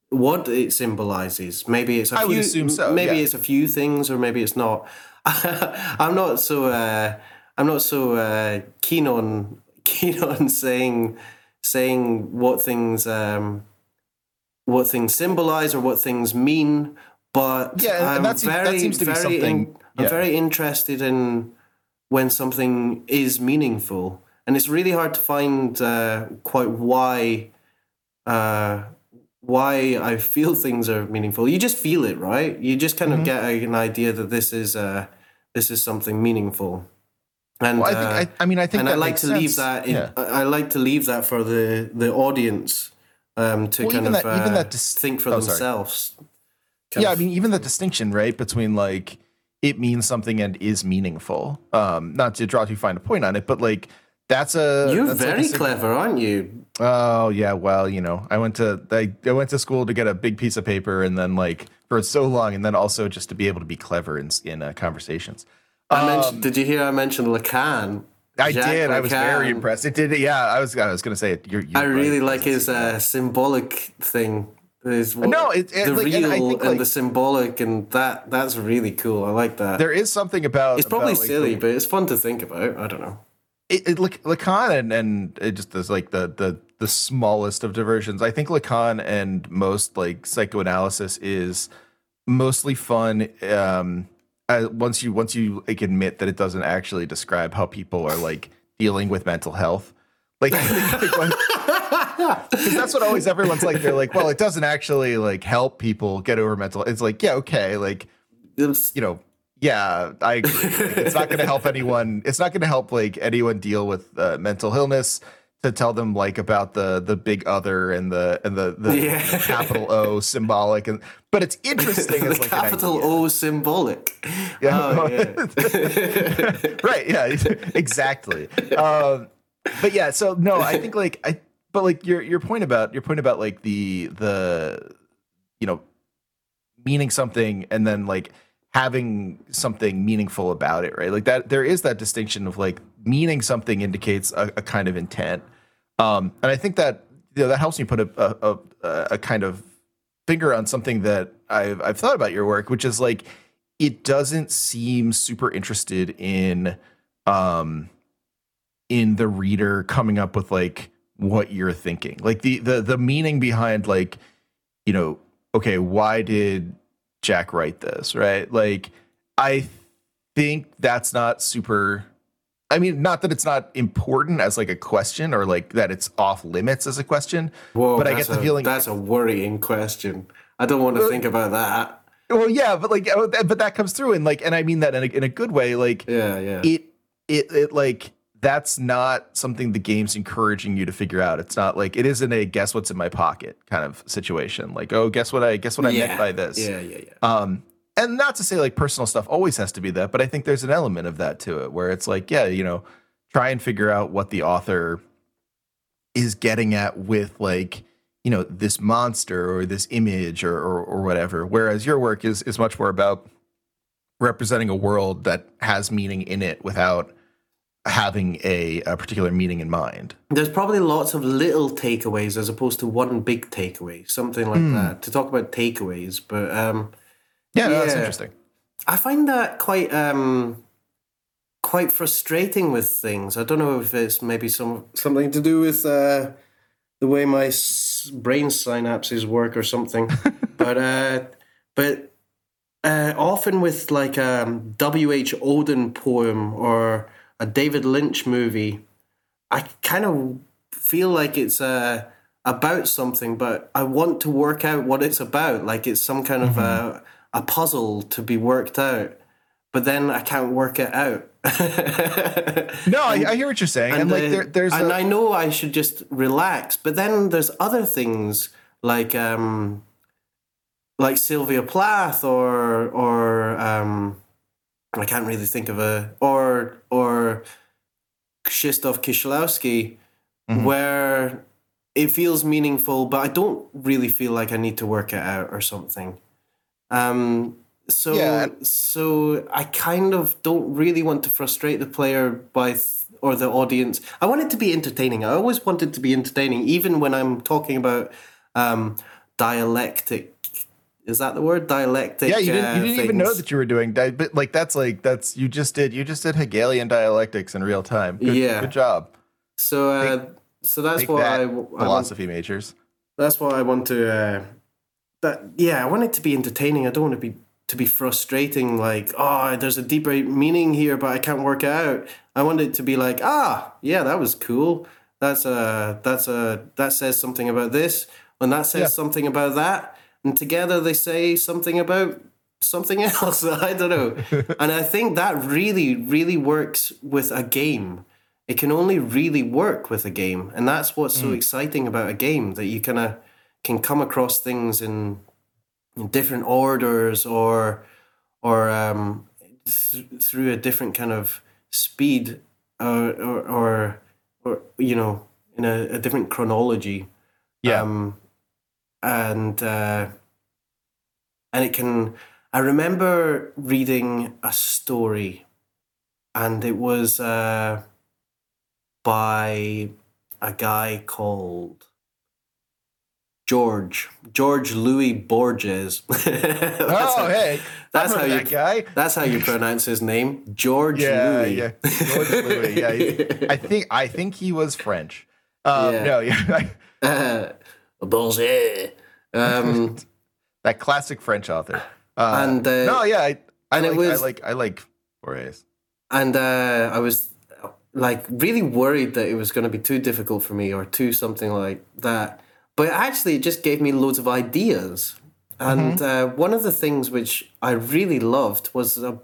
what it symbolizes. Maybe it's a I would few, assume so, Maybe yeah. it's a few things, or maybe it's not. I'm not so. Uh, I'm not so uh, keen on keen on saying saying what things um, what things symbolize or what things mean. But Yeah, I'm that seems- that seems to be very something- I'm very interested in when something is meaningful, and it's really hard to find uh, quite why uh, why I feel things are meaningful. You just feel it, right? You just kind of Mm-hmm. get a, an idea that this is uh, this is something meaningful. And Well, I uh, think I, I mean I think and I like to leave that. In, yeah. I like to leave that for the the audience um, to Well, kind of that- even uh, that dis- think for oh, themselves. Yeah, I mean, even the distinction, right, between like it means something and is meaningful. Um, not to draw too fine a point on it, but like that's a you're that's like a very clever, aren't you? Oh yeah, well, you know, I went to I, I went to school to get a big piece of paper, and then like for so long, and then also just to be able to be clever in in uh, conversations. I Um, mentioned. Did you hear I mentioned Lacan? I Jacques did. I was very impressed. It did. Yeah, I was. I was going to say it. You're, you're I really right. like his uh, symbolic thing. His, No, it- it- the like, real and and, I think, like- the symbolic, and that that's really cool. I like that. There is something about. it's probably about, silly, the- but it's fun to think about. I don't know. It, it, Lacan and and it just is like the the the smallest of diversions. I think Lacan and most like psychoanalysis is mostly fun. Um, uh, once you once you like admit that it doesn't actually describe how people are like dealing with mental health. Like, because that's what always everyone's like. They're like, well, it doesn't actually like help people get over mental. It's like, yeah, okay, like you know, yeah, I agree. Like, it's not going to help anyone. It's not going to help like anyone deal with uh, mental illness to tell them like about the the big other and the and the the, Yeah. the capital O symbolic and but it's interesting the as like capital. O symbolic. Yeah. Oh, yeah. right yeah exactly um but yeah so no i think like i but like your your point about your point about like the the you know meaning something and then like having something meaningful about it right like that there is that distinction of like meaning something indicates a, a kind of intent um and i think that you know that helps me put a a, a, kind of finger on something that I've I've thought about your work, which is like it doesn't seem super interested in um in the reader coming up with like what you're thinking. Like the the the meaning behind like, you know, okay, why did Jack write this, right? Like I think that's not super I mean, not that it's not important as like a question or like that it's off limits as a question, Whoa, but I get the a- feeling that's a worrying question. I don't want to think about that. Well, yeah, but like, oh, but that comes through, and like, and I mean that in a, in a good way. Like, Yeah, yeah. it, it, it, like, that's not something the game's encouraging you to figure out. It's not like it isn't a guess what's in my pocket kind of situation. Like, oh, guess what I guess what I meant by this. Yeah, yeah, yeah. Um, and not to say like personal stuff always has to be that, but I think there's an element of that to it where it's like, yeah, you know, try and figure out what the author is getting at with like, you know, this monster or this image or or, or whatever. Whereas your work is is much more about representing a world that has meaning in it without having a, a particular meaning in mind. There's probably lots of little takeaways as opposed to one big takeaway, something like Hmm. that. To talk about takeaways, but um, Yeah, no, that's interesting. I find that quite um, quite frustrating with things. I don't know if it's maybe some something to do with uh, the way my s- brain synapses work or something, but uh, but uh, often with like a W. H. Auden poem or a David Lynch movie, I kind of feel like it's uh, about something, but I want to work out what it's about. Like it's some kind of a, a puzzle to be worked out, but then I can't work it out. No, I, I hear what you're saying, and, like uh, there, there's and a- I know I should just relax, but then there's other things like um like Sylvia Plath or or um I can't really think of a or or Krzysztof Kieślowski Mhm. where it feels meaningful, but I don't really feel like I need to work it out or something. Um, so Yeah. so I kind of don't really want to frustrate the player by th- or the audience. I want it to be entertaining. I always want it to be entertaining, even when I'm talking about um, dialectic. Is that the word dialectic? Yeah, you didn't. You uh, didn't even know that you were doing. Di- but like that's like that's you just did. You just did Hegelian dialectics in real time. Good, Yeah. good job. So, uh, so that's what that, I, I want philosophy majors. that's what I want to. Uh, that yeah, I want it to be entertaining. I don't want to be to be frustrating. Like, oh, there's a deeper meaning here, but I can't work it out. I want it to be like, ah, yeah, that was cool. That's a that's a that says something about this, and that says Yeah. something about that, and together they say something about something else. I don't know. and I think that really, really works with a game. It can only really work with a game. And that's what's so exciting about a game that you kind of can come across things in, in different orders or or um, th- through a different kind of speed uh, or, or or you know in a, a different chronology Yeah. um, and uh, and it can. I remember reading a story, and it was uh, by a guy called George George Louis Borges. That's oh, how- hey. that's how you that guy. That's how you pronounce his name, George Yeah, Louis. yeah. George Louis. Yeah, I think I think he was French. Um, Yeah. No, yeah, Uh, Borges. Um, that classic French author. Uh, And, uh, no, yeah, I, I and it was- I like I like Borges. and uh, I was like really worried that it was going to be too difficult for me or too something like that. But actually, it just gave me loads of ideas. And uh, one of the things which I really loved was a,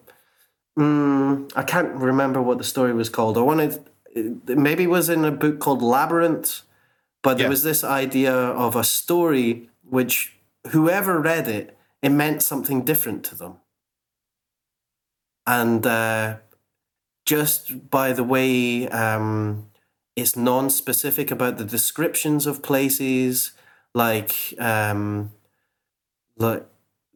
mm, I can't remember what the story was called. I wanted maybe it was in a book called Labyrinth, but there Yeah. was this idea of a story which whoever read it, it meant something different to them. And uh, just by the way um, it's non-specific about the descriptions of places, like um, like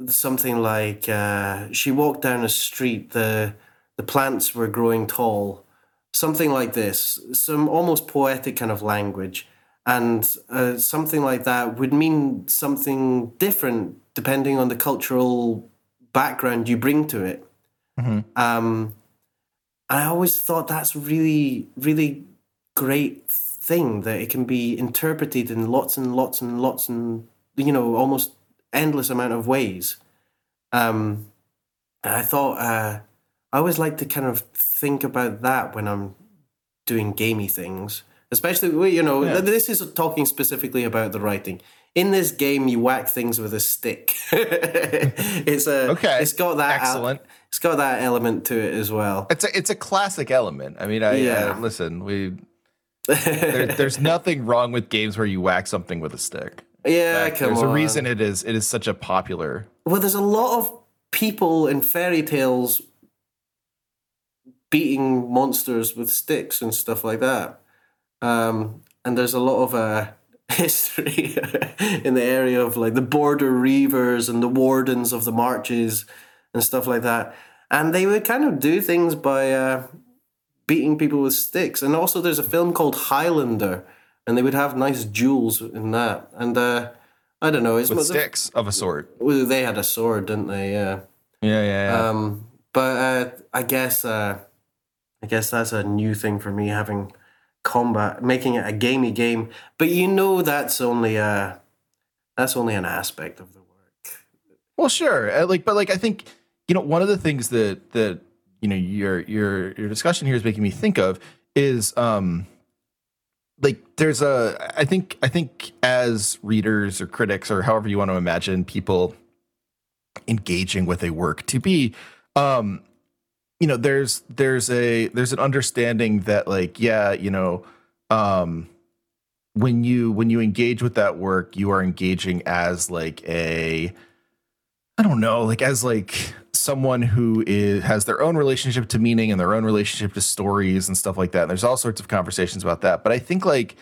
something like uh, she walked down a street, the the plants were growing tall, something like this, some almost poetic kind of language, and uh, something like that would mean something different depending on the cultural background you bring to it. Um, I always thought that's really, really great thing that it can be interpreted in lots and lots and lots and you know almost endless amount of ways. Um, and I thought uh, I always like to kind of think about that when I'm doing gamey things, especially you know Yeah. this is talking specifically about the writing. In this game, you whack things with a stick. it's a Okay. It's got that el- Excellent. it's got that element to it as well. It's a it's a classic element. I mean, I Yeah. uh, listen. We there, there's nothing wrong with games where you whack something with a stick. Yeah, come there's on. a reason it is it is such a popular. Well, there's a lot of people in fairy tales beating monsters with sticks and stuff like that. Um, and there's a lot of uh, history in the area of like the border reavers and the wardens of the marches and stuff like that. And they would kind of do things by uh, beating people with sticks. And also, there's a film called Highlander, and they would have nice jewels in that. And uh, I don't know, it's with the- sticks of a sort. well, they had a sword, didn't they? Yeah. Yeah, yeah, yeah. Um, but uh, I guess uh, I guess that's a new thing for me having combat, making it a gamey game. But you know, that's only a that's only an aspect of the work. Well, sure. Uh, Like, but like, I think you know, one of the things that that you know your your your discussion here is making me think of is um like there's a I think I think as readers or critics or however you want to imagine people engaging with a work to be um you know there's there's a there's an understanding that like yeah you know um when you when you engage with that work you are engaging as like a i don't know like as like someone who is has their own relationship to meaning and their own relationship to stories and stuff like that. And there's all sorts of conversations about that. But i think like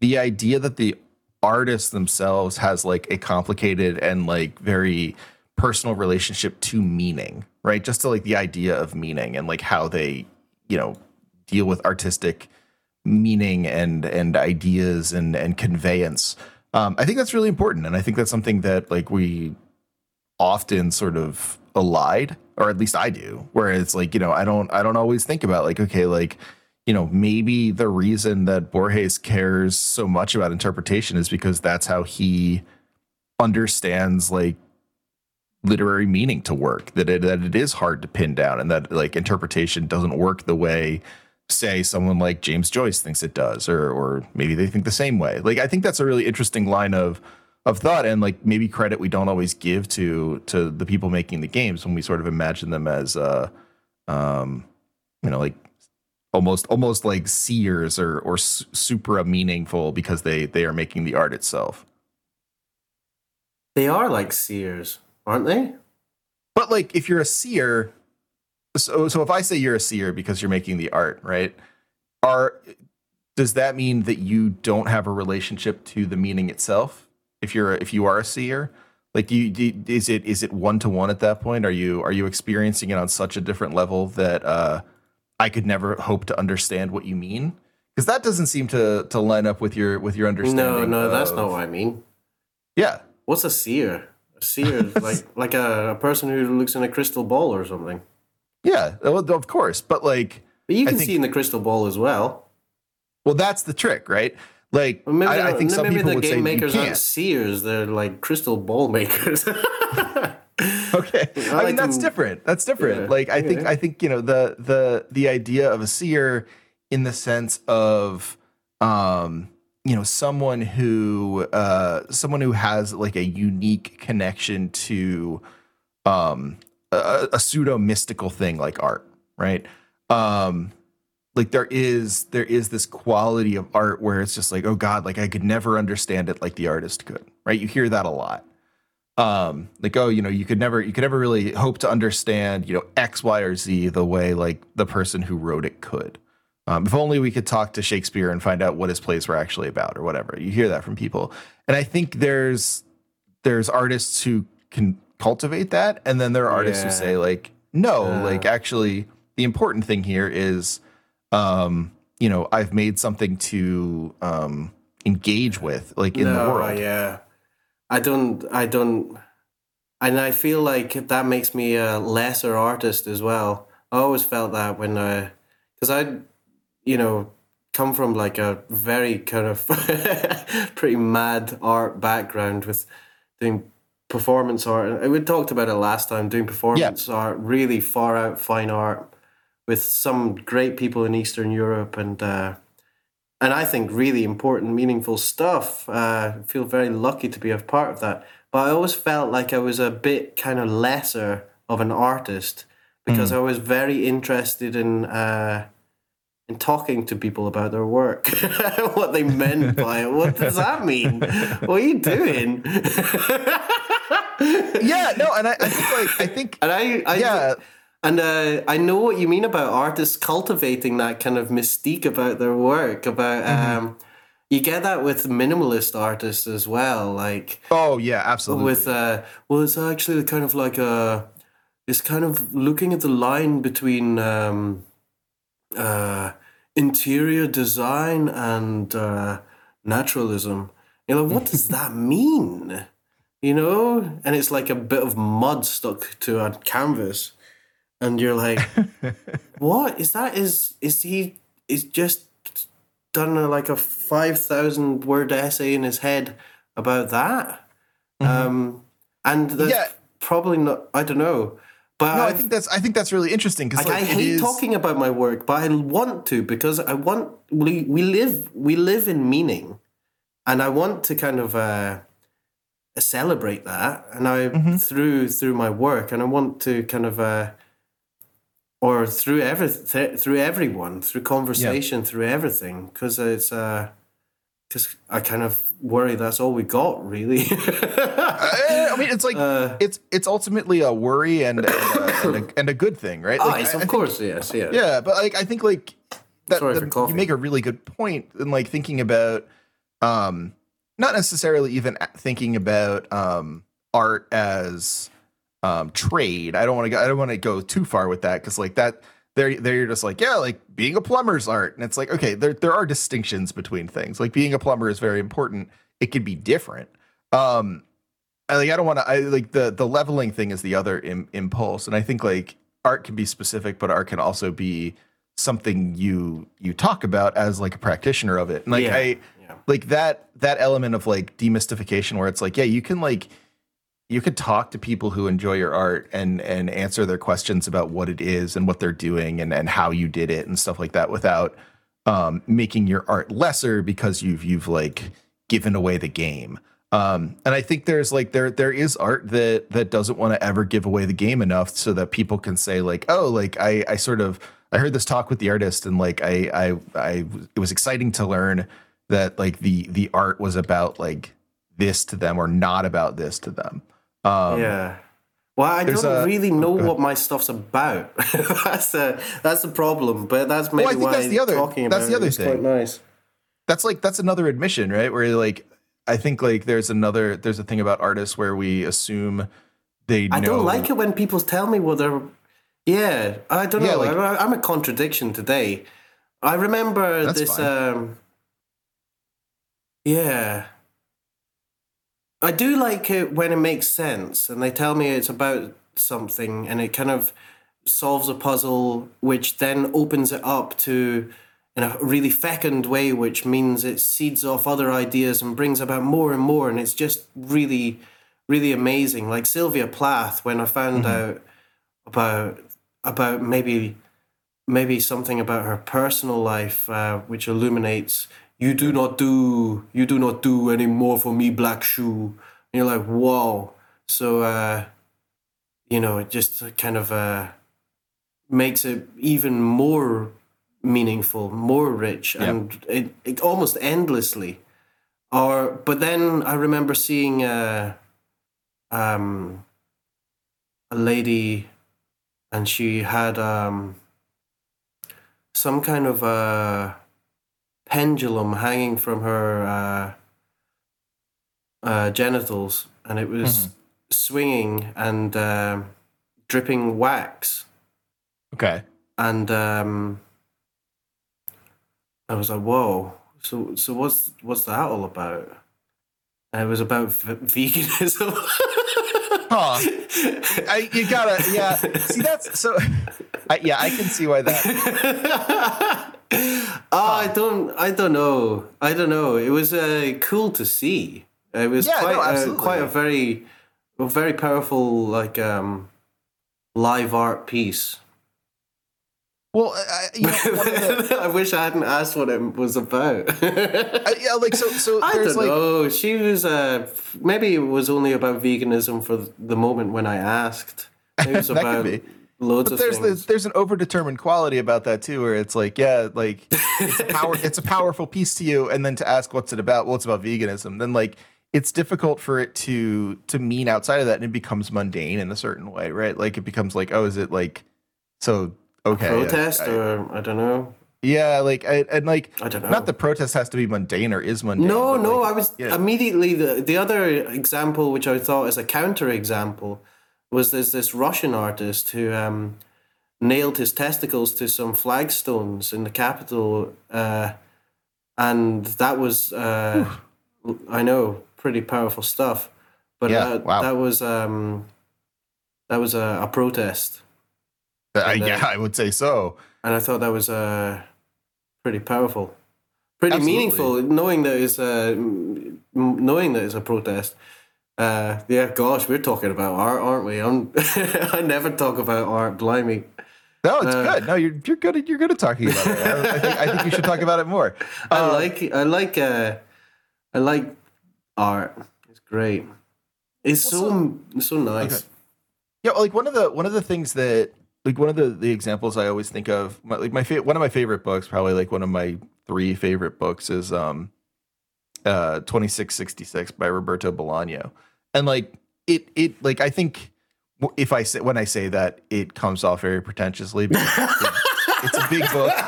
the idea that the artist themselves has like a complicated and like very personal relationship to meaning right? Just to like the idea of meaning and like how they you know deal with artistic meaning and and ideas and and conveyance. Um i think that's really important and i think that's something that like we often sort of allied or at least i do where it's like you know i don't i don't always think about like okay like you know maybe the reason that borges cares so much about interpretation is because that's how he understands like literary meaning to work that it, that it is hard to pin down and that like interpretation doesn't work the way say someone like James Joyce thinks it does or or maybe they think the same way. Like I think that's a really interesting line of of thought and like maybe credit we don't always give to to the people making the games when we sort of imagine them as uh um you know like almost almost like seers or or super meaningful because they they are making the art itself. They are like seers aren't they? But like if you're a seer so so if i say you're a seer because you're making the art right are does that mean that you don't have a relationship to the meaning itself? If you're if you are a seer like do you, do you, is it is it one to one at that point? Are you are you experiencing it on such a different level that uh i could never hope to understand what you mean? Because that doesn't seem to to line up with your with your understanding no no of, that's not what i mean. Yeah. What's a seer a seer like like a, a person who looks in a crystal ball or something yeah well, of course but like but you can think, see in the crystal ball as well well that's the trick right like well, maybe I, I think some maybe people the would game say makers you aren't can't. seers; they're like crystal ball makers. okay, I I, like mean that's to- different. That's different. Yeah, like I think. I think you know the the the idea of a seer in the sense of um you know someone who uh someone who has like a unique connection to um a, a pseudo mystical thing like art, right? Um like there is there is this quality of art where it's just like oh god like i could never understand it like the artist could right? You hear that a lot. Um like oh you know you could never you could never really hope to understand you know x y or z the way like the person who wrote it could um, if only we could talk to shakespeare and find out what his plays were actually about or whatever you hear that from people and i think there's there's artists who can cultivate that and then there are artists who say like no Yeah. like actually the important thing here is um you know i've made something to um engage with like in the world Yeah, I don't. I don't. And I feel like that makes me a lesser artist as well. I always felt that when I, because I, you know, come from like a very kind of pretty mad art background with doing performance art. And we talked about it last time. Doing performance art, really far out fine art with some great people in Eastern Europe and. uh and I think really important, meaningful stuff. Uh, I feel very lucky to be a part of that. But I always felt like I was a bit kind of lesser of an artist because I was very interested in uh, in talking to people about their work, what they meant by it. What does that mean? What are you doing? yeah no and i, I think like i think And I, I yeah And uh, I know what you mean about artists cultivating that kind of mystique about their work. About um, you get that with minimalist artists as well. Like oh yeah absolutely with uh, well, it's actually kind of like a it's kind of looking at the line between um, uh, interior design and uh, naturalism. You know, what does that mean? You know, and it's like a bit of mud stuck to a canvas, and you're like, "What is that? Is is he is just done a, like a five thousand word essay in his head about that?" Um, and there's Yeah. probably not. I don't know, but no i think that's i think that's really interesting because like, I hate is- talking about my work, but I want to because I want we we live we live in meaning, and I want to kind of uh, celebrate that, and I Mm-hmm. through through my work, and I want to kind of uh, or through every th- through everyone through conversation through everything because it's uh because I kind of worry that's all we got really. I I mean, it's like Uh, it's it's ultimately a worry and and a, and a, and a good thing, right? Like, I- I of think- course, yes, yeah. yeah, but like I think like that, you make a really good point in like thinking about um not necessarily even thinking about um art as um trade. I don't want to go I don't want to go too far with that cuz like that there there you're just like yeah, like being a plumber's art and it's like okay, there there are distinctions between things. Like being a plumber is very important. It could be different. Um I, like I don't want to. I like the the leveling thing is the other Im, impulse, and I think like art can be specific, but art can also be something you you talk about as like a practitioner of it. And like Yeah, I yeah. like that that element of like demystification, where it's like yeah, you can like you could talk to people who enjoy your art and and answer their questions about what it is and what they're doing and and how you did it and stuff like that without um making your art lesser because you've you've like given away the game Um, and I think there's like there there is art that that doesn't want to ever give away the game enough so that people can say like, oh, like I I sort of I heard this talk with the artist and like I I I it was exciting to learn that like the the art was about like this to them or not about this to them. Um, yeah. Well, I don't a- really know go what my stuff's about. that's the that's the problem. But that's maybe I think why that's the other- talking that's about the it other is thing. quite nice. that's like that's another admission, right? Where like I think like there's another there's a thing about artists where we assume they know I don't like it when people tell me what they're. Yeah, I don't Yeah, know. like- I, I'm a contradiction today. I remember this. fine. um Yeah, I do like it when it makes sense, and they tell me it's about something, and it kind of solves a puzzle, which then opens it up to in a really fecund way, which means it seeds off other ideas and brings about more and more, and it's just really, really amazing. Like Sylvia Plath, when I found out about about maybe maybe something about her personal life, uh, which illuminates. You do not do. You do not do any more for me, Black Shoe. And you're like, whoa. So, uh, you know, it just kind of uh, makes it even more meaningful, more rich, and it, it almost endlessly. Or, but then I remember seeing uh, um, a lady, and she had um, some kind of uh, pendulum hanging from her uh, uh, genitals, and it was swinging and um dripping wax. Okay. And um, I was like, "Whoa! So, so what's what's that all about?" And it was about v- veganism. Huh. I, you gotta yeah. See that's so. I, yeah, I can see why that. Oh, I don't. I don't know. I don't know. It was uh, cool to see. It was Yeah, no, quite, a, quite a very, a very powerful like um, live art piece. Well, I, you know, the, I wish I hadn't asked what it was about. uh, yeah, like so. So I don't like know. She was uh, maybe it was only about veganism for the moment when I asked. It was about. Loads But there's the, there's an overdetermined quality about that too, where it's like, yeah, like it's a power, it's a powerful piece to you, and then to ask what's it about? Well, it's about veganism. Then like it's difficult for it to to mean outside of that, and it becomes mundane in a certain way, right? Like it becomes like, oh, is it like so? Okay, Protest I- I- or I don't know. yeah, like I, and like I don't know. not the protest has to be mundane or is mundane. No, no, like, I was yeah. immediately the the other example, which I thought is a counter example, was there's this Russian artist who um, nailed his testicles to some flagstones in the capital, uh, and that was uh, I know pretty powerful stuff, but Yeah, uh, wow. that was um, that was a, a protest, I, and, uh, yeah, I would say so. and I thought that was uh, pretty powerful, pretty Absolutely. meaningful. Knowing that it's a knowing that it's a protest. Uh, yeah, gosh, we're talking about art, aren't we? I'm, I never talk about art. Blimey. No, it's uh, good. No, you're you're good. At, you're good at talking about it. I, I think I think you should talk about it more. I Uh, like I like uh, I like art. It's great. It's so it's so nice. Okay. Yeah, like one of the one of the things that like one of the the examples I always think of, my, like my fa- one of my favorite books, probably like one of my three favorite books is um uh 2666 by Roberto Bolaño. And like it it like I think if I say when I say that it comes off very pretentiously because it's a big book.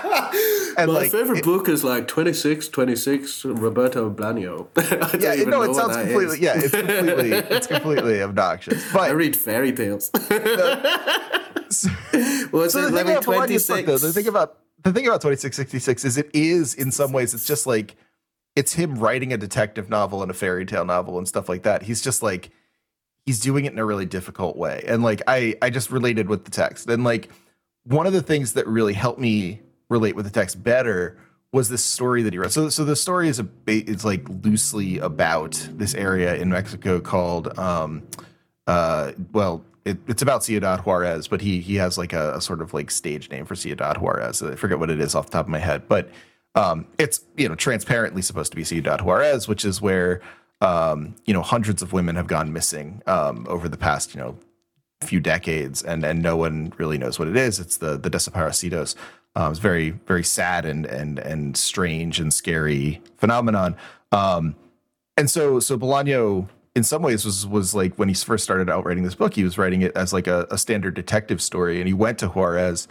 And My like favorite it- book is like 26, 26, Roberto Blanio. Yeah, even no, know it sounds completely is. yeah, it's completely it's completely obnoxious. I read fairy tales. So it? the thing about Bolaño's book, 26. though, the thing about the thing about 2666 is it is in some ways it's just like it's him writing a detective novel and a fairy tale novel and stuff like that. He's just like he's doing it in a really difficult way. And like I I just related with the text. And like one of the things that really helped me relate with the text better was this story that he wrote. So so the story is a it's like loosely about this area in Mexico called um uh well it, it's about Ciudad Juarez, but he he has like a, a sort of like stage name for Ciudad Juarez. I forget what it is off the top of my head, but um, it's you know transparently supposed to be Ciudad Juarez, which is where um, you know, hundreds of women have gone missing um, over the past, you know, few decades, and and no one really knows what it is. It's the the desaparecidos. Um, it's very very sad and and and strange and scary phenomenon. Um, and so so Bolaño in some ways was was like when he first started out writing this book, he was writing it as like a, a standard detective story, and he went to Juarez.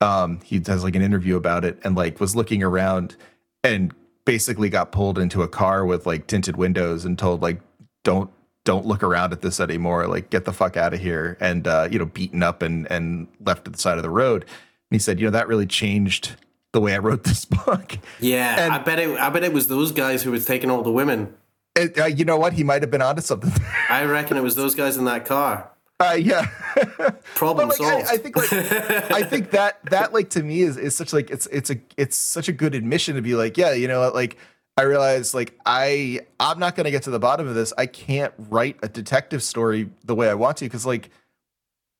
Um, he does like an interview about it, and like was looking around, and basically got pulled into a car with like tinted windows and told like don't don't look around at this anymore like get the fuck out of here and uh, you know beaten up and and left at the side of the road and he said you know that really changed the way i wrote this book Yeah, And- I bet it. I bet it was those guys who was taking all the women. It- uh, you know what he might have been onto something I reckon it was those guys in that car. Uh, yeah. Problem like, solved. I, I think like I think that that like to me is is such like it's it's a it's such a good admission to be like yeah you know like I realize like I I'm not gonna get to the bottom of this. I can't write a detective story the way I want to because like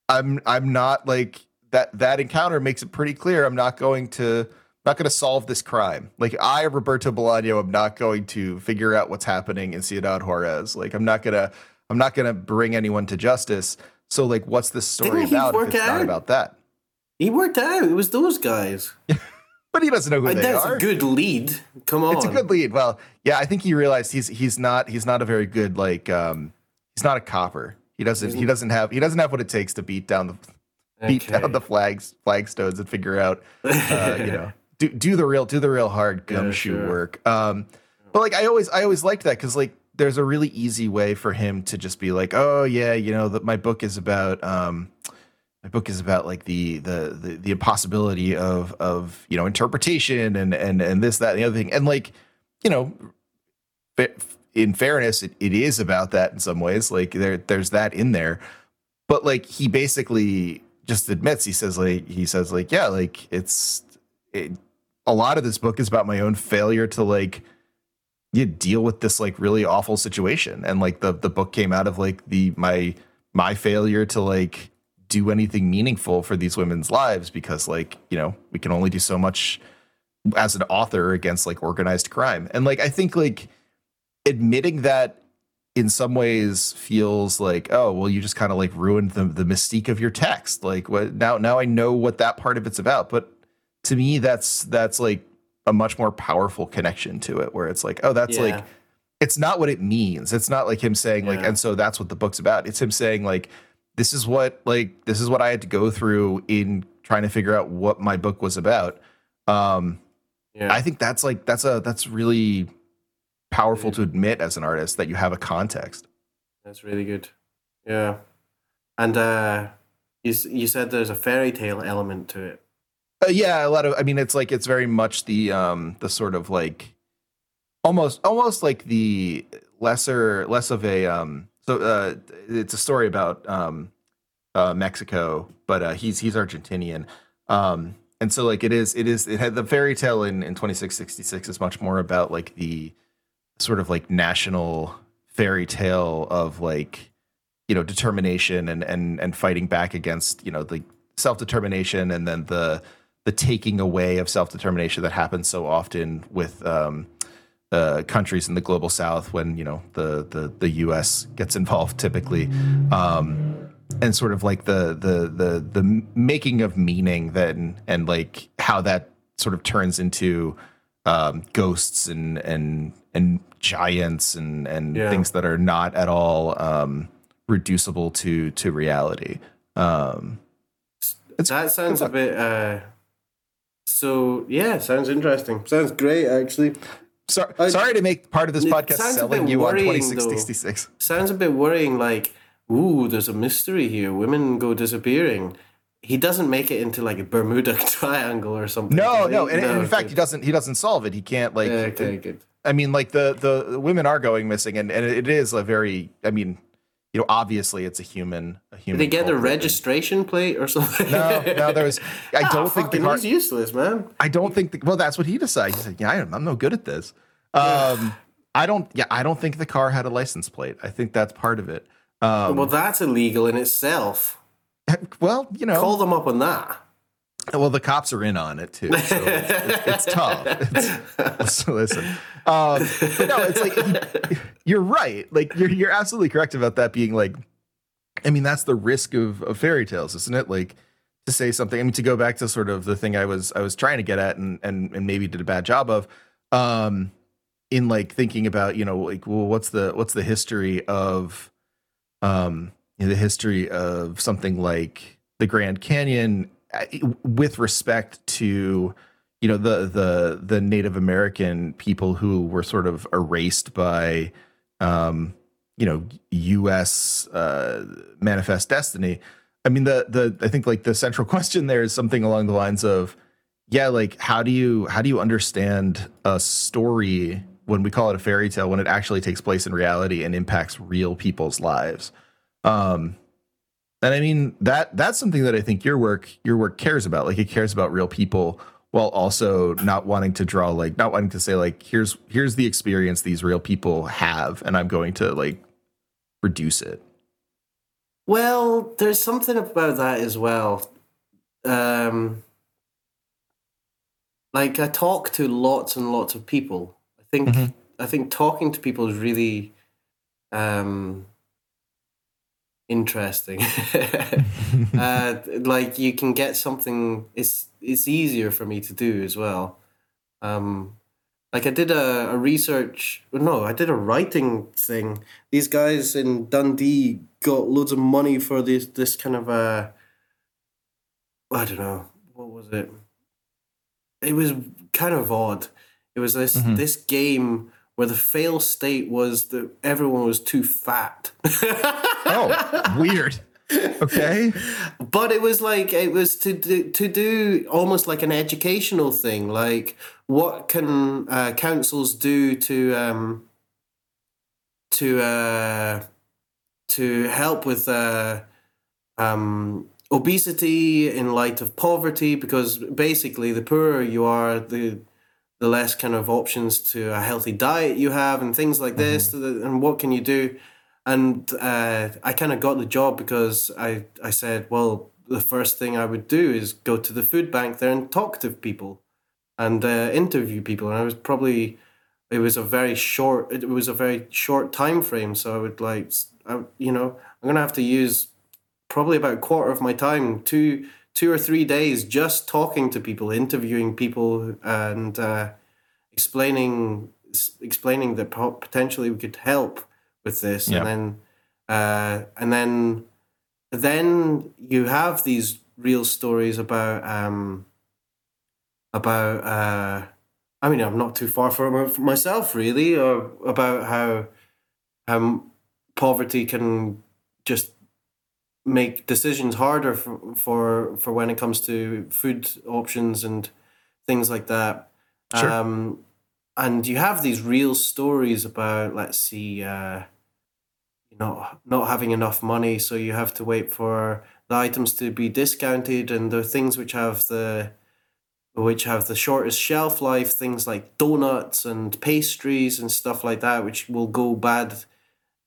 I'm I'm not like that that encounter makes it pretty clear I'm not going to not going to solve this crime. Like I Roberto Bolaño am not going to figure out what's happening in Ciudad Juarez. Like I'm not gonna I'm not gonna bring anyone to justice so like what's the story Didn't about if it's not about that he worked out. It was those guys. but he doesn't know who Uh, they That's are a good lead. Come on. it's a good lead well yeah I think he realized he's he's not he's not a very good like um he's not a copper he doesn't he doesn't have he doesn't have what it takes to beat down the beat down the flags flagstones and figure out uh, you know do do the real do the real hard gumshoe sure. work um but like i always i always liked that because like there's a really easy way for him to just be like oh yeah you know that my book is about um my book is about like the, the the the impossibility of of you know interpretation and and and this that and the other thing. And like you know in fairness it, it is about that in some ways like there there's that in there. But like he basically just admits he says like he says like yeah like it's it, a lot of this book is about my own failure to like you deal with this like really awful situation. And like the the book came out of like the my my failure to like do anything meaningful for these women's lives because like you know we can only do so much as an author against like organized crime. And like i think like admitting that in some ways feels like oh well you just kind of like ruined the the mystique of your text. Like what now now i know what that part of it's about. But to me that's that's like a much more powerful connection to it where it's like oh that's Yeah. like it's not what it means it's not like him saying like and so that's what the book's about it's him saying like this is what like this is what i had to go through in trying to figure out what my book was about um Yeah. i think that's like that's a that's really powerful to admit as an artist that you have a context That's really good. Yeah. And uh, you you said there's a fairy tale element to it. Uh, yeah, a lot of. I mean, it's like it's very much the um the sort of like almost almost like the lesser less of a um. So uh, it's a story about um uh Mexico, but uh, he's he's Argentinian. Um, and so like it is it is it had the fairy tale in in twenty six sixty six is much more about like the sort of like national fairy tale of like you know determination and and and fighting back against you know the self determination and then the the taking away of self determination that happens so often with um, uh, countries in the global south when you know the the the U.S. gets involved typically, um, and sort of like the the the the making of meaning then and like how that sort of turns into um, ghosts and and and giants and and Yeah. things that are not at all um, reducible to to reality. Um, that sounds a bit. Uh, so yeah, sounds interesting. Sounds great, actually. So, I- sorry to make part of this podcast selling you on worrying, 2666. Sounds a bit worrying. Like, ooh, there's a mystery here. Women go disappearing. He doesn't make it into like a Bermuda Triangle or something. No, he? no, and, and in fact, he doesn't. He doesn't solve it. He can't like. Yeah, okay, good. I mean, like the, the the women are going missing, and and it is a very. I mean, you know, obviously it's a human. A human. Did they get the registration plate or something? No, no, there was. I Ah, don't think the car. he's useless, man. I don't think. The, well, that's what he decided. He said, "Yeah, I'm, I'm no good at this." Um, I don't. Yeah, I don't think the car had a license plate. I think that's part of it. Um, well, that's illegal in itself. well, you know, Call them up on that. Well, the cops are in on it too, so it's, it's tough. It's, so listen, um, no, it's like you're right. Like you're you're absolutely correct about that being like. I mean, that's the risk of, of fairy tales, isn't it? Like to say something. I mean, to go back to sort of the thing I was I was trying to get at, and and and maybe did a bad job of, um, in like thinking about you know like well, what's the what's the history of, um, you know, the history of something like the Grand Canyon with respect to you know the the the Native American people who were sort of erased by um, you know U.S. Uh, manifest destiny. I mean the the I think like the central question there is something along the lines of yeah like how do you how do you understand a story when we call it a fairy tale when it actually takes place in reality and impacts real people's lives um and I mean that that's something that I think your work your work cares about. Like it cares about real people while also not wanting to draw like not wanting to say like here's here's the experience these real people have and I'm going to like reduce it. Well, there's something about that as well. Um like I talk to lots and lots of people. I think mm-hmm. I think talking to people is really um interesting. uh, like you can get something. It's it's easier for me to do as well. Um, like I did a, a research. No, I did a writing thing. These guys in Dundee got loads of money for this this kind of a. I don't know what was it. It was kind of odd. It was this mm-hmm. this game where the fail state was that everyone was too fat. oh, weird. Okay. But it was like it was to do, to do almost like an educational thing, like what can uh, councils do to um, to uh, to help with uh, um, obesity in light of poverty because basically the poorer you are the the less kind of options to a healthy diet you have and things like this mm-hmm. and what can you do and uh, i kind of got the job because i i said well the first thing i would do is go to the food bank there and talk to people and uh, interview people and i was probably it was a very short it was a very short time frame so i would like I, you know i'm gonna have to use probably about a quarter of my time two two or three days just talking to people, interviewing people, and uh, explaining explaining that potentially we could help with this, yeah. and then uh, and then then you have these real stories about um, about. Uh, I mean, I'm not too far from myself, really, or about how how poverty can just make decisions harder for, for for when it comes to food options and things like that. Sure. Um, and you have these real stories about, let's see, uh, not not having enough money, so you have to wait for the items to be discounted, and the things which have the which have the shortest shelf life, things like donuts and pastries and stuff like that, which will go bad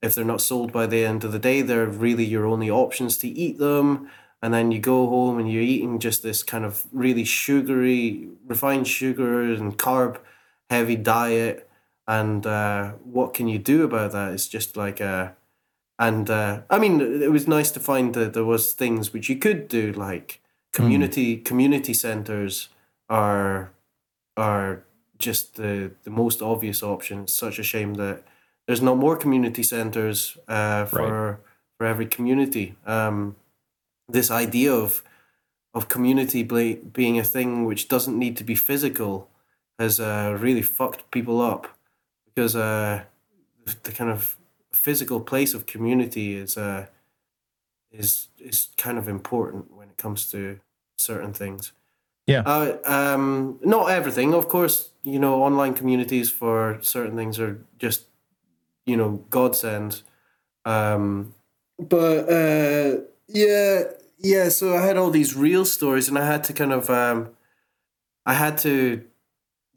if they're not sold by the end of the day, they're really your only options to eat them. And then you go home and you're eating just this kind of really sugary, refined sugar and carb heavy diet. And uh, what can you do about that? It's just like a. And uh, I mean, it was nice to find that there was things which you could do, like community mm. community centers are are just the the most obvious option. It's such a shame that there's no more community centers uh, for right. for every community. Um, this idea of of community being a thing which doesn't need to be physical has uh, really fucked people up because uh, the kind of physical place of community is uh, is is kind of important when it comes to certain things. Yeah. Uh, um, not everything, of course. You know, online communities for certain things are just you know godsend. Um, but uh, yeah, yeah. So I had all these real stories, and I had to kind of um, I had to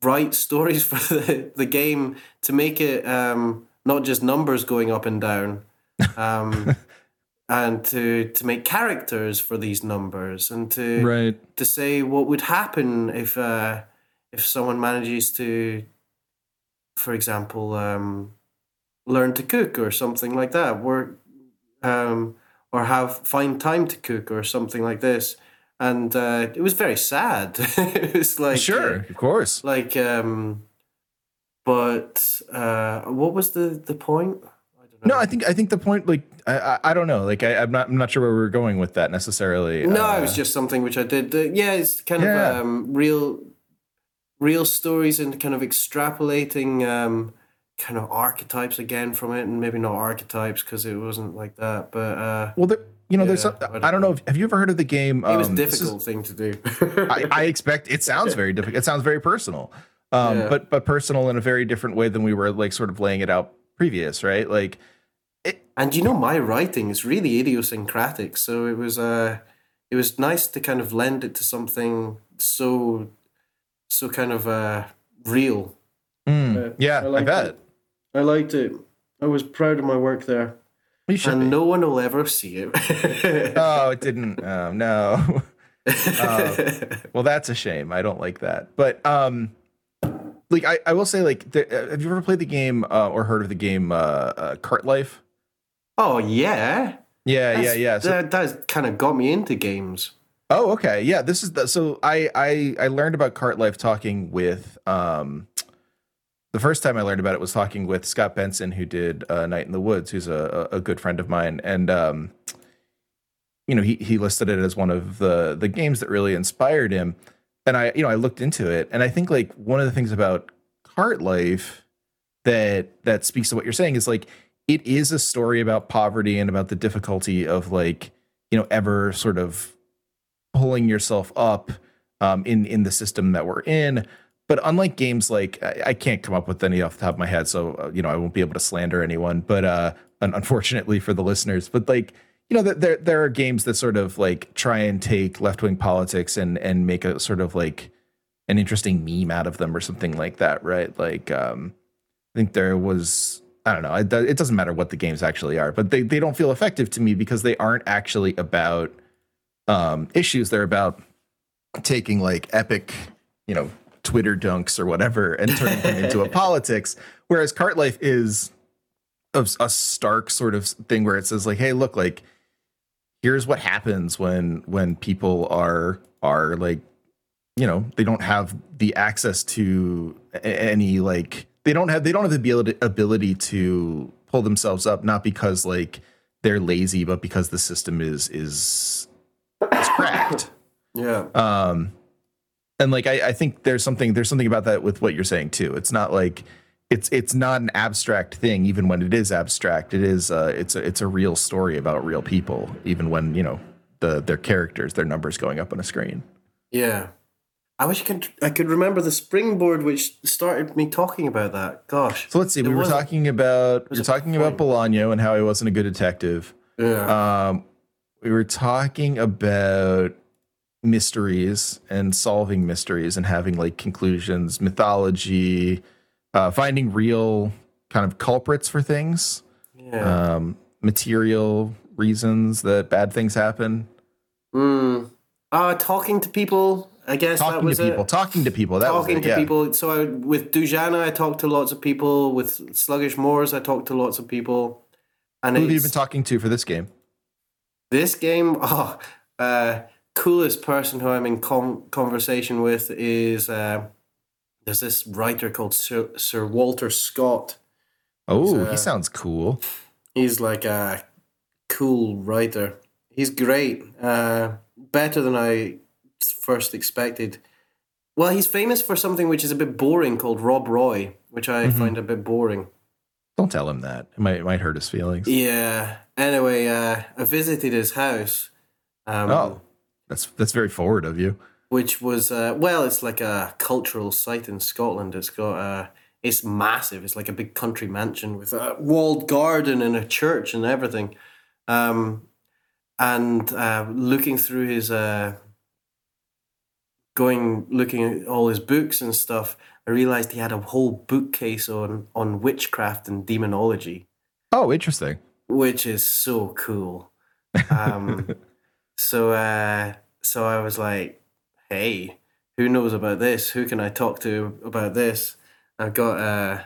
write stories for the, the game to make it um, not just numbers going up and down. Um, and to to make characters for these numbers and to right to say what would happen if uh, if someone manages to, for example, um, learn to cook or something like that, work, um, or have find time to cook or something like this. And uh, it was very sad. it was like sure uh, of course like um, but uh, what was the the point? I don't no i think i think the point like i i, I don't know like I, i'm not i'm not sure where we are going with that necessarily No, Uh, it was just something which I did. Uh, yeah, it's kind Yeah. of um, real, real stories and kind of extrapolating um, kind of archetypes again from it, and maybe not archetypes because it wasn't like that. But uh, well there, you know there's Yeah, some, I don't i don't know if, have you ever heard of the game it was um, a this is- difficult thing to do. I, I expect it sounds very difficult. It sounds very personal, um, Yeah. but but personal in a very different way than we were like sort of laying it out previous, right? Like, and you know, my writing is really idiosyncratic, so it was uh, it was nice to kind of lend it to something so, so kind of uh, real. mm, Uh, yeah, I I, bet it. I liked it. I was proud of my work there. you should. and be. no one will ever see it. Oh, it didn't. Um, no. well, that's a shame. I don't like that. But um, like I, I will say, like, the, uh, have you ever played the game uh, or heard of the game uh, uh, Cart Life? oh yeah, Yeah, yeah, That's- yeah. So, that that kind of got me into games. Oh, okay. Yeah, this is the so I I I learned about cart life talking with um the first time I learned about it was talking with Scott Benson who did uh, Night in the Woods, who's a a good friend of mine and um you know, he he listed it as one of the the games that really inspired him. And I you know, I looked into it and I think like one of the things about cart life that that speaks to what you're saying is like it is a story about poverty and about the difficulty of like you know ever sort of pulling yourself up um, in in the system that we're in. But unlike games like I, I can't come up with any off the top of my head, so uh, you know I won't be able to slander anyone. But uh, un- unfortunately for the listeners, but like you know there there are games that sort of like try and take left wing politics and and make a sort of like an interesting meme out of them or something like that, right? Like um, I think there was I don't know. It, it doesn't matter what the games actually are, but they they don't feel effective to me because they aren't actually about um, issues. They're about taking like epic, you know, Twitter dunks or whatever and turning them into a politics. Whereas Cart Life is a, a stark sort of thing where it says like, hey, look, like here's what happens when when people are are like, you know, they don't have the access to a- any like they don't have they don't have the ability ability to pull themselves up, not because like they're lazy, but because the system is is is cracked. Yeah, Um, and like I, I think there's something there's something about that with what you're saying too. It's not like it's it's not an abstract thing, even when it is abstract. It is uh, it's a it's a real story about real people, even when you know the their characters, their numbers going up on a screen. yeah. I wish I could I could remember the springboard which started me talking about that. Gosh. So let's see. We were talking about we were talking about. Bolaño and how he wasn't a good detective. Yeah. Um, we were talking about mysteries and solving mysteries and having like conclusions, mythology, uh, finding real kind of culprits for things, yeah. um, material reasons that bad things happen. Mm. Uh, talking to people. I guess that Talking to was people, it. talking to people. That talking was it, Talking to yeah. people. So I, with Dujanah, I talked to lots of people. With Sluggish Morss, I talked to lots of people. And Who have you been talking to for this game? this game, oh, uh, coolest person who I'm in com- conversation with is uh, there's this writer called Sir, Sir Walter Scott. Oh, uh, he sounds cool. He's like a cool writer. He's great. Uh, better than I first expected. Well, he's famous for something which is a bit boring called Rob Roy, which I Mhm. find a bit boring. Don't tell him that. It might it might hurt his feelings. Yeah. Anyway, uh, I visited his house. Um, Oh, that's that's very forward of you. which was uh, well, it's like a cultural site in Scotland. It's got uh, it's massive. It's like a big country mansion with a walled garden and a church and everything. Um, and uh, looking through his uh, going looking at all his books and stuff, I realized he had a whole bookcase on on witchcraft and demonology, Oh, interesting. which is so cool. Um, so uh, so I was like, hey, who knows about this? Who can I talk to about this? I've got uh,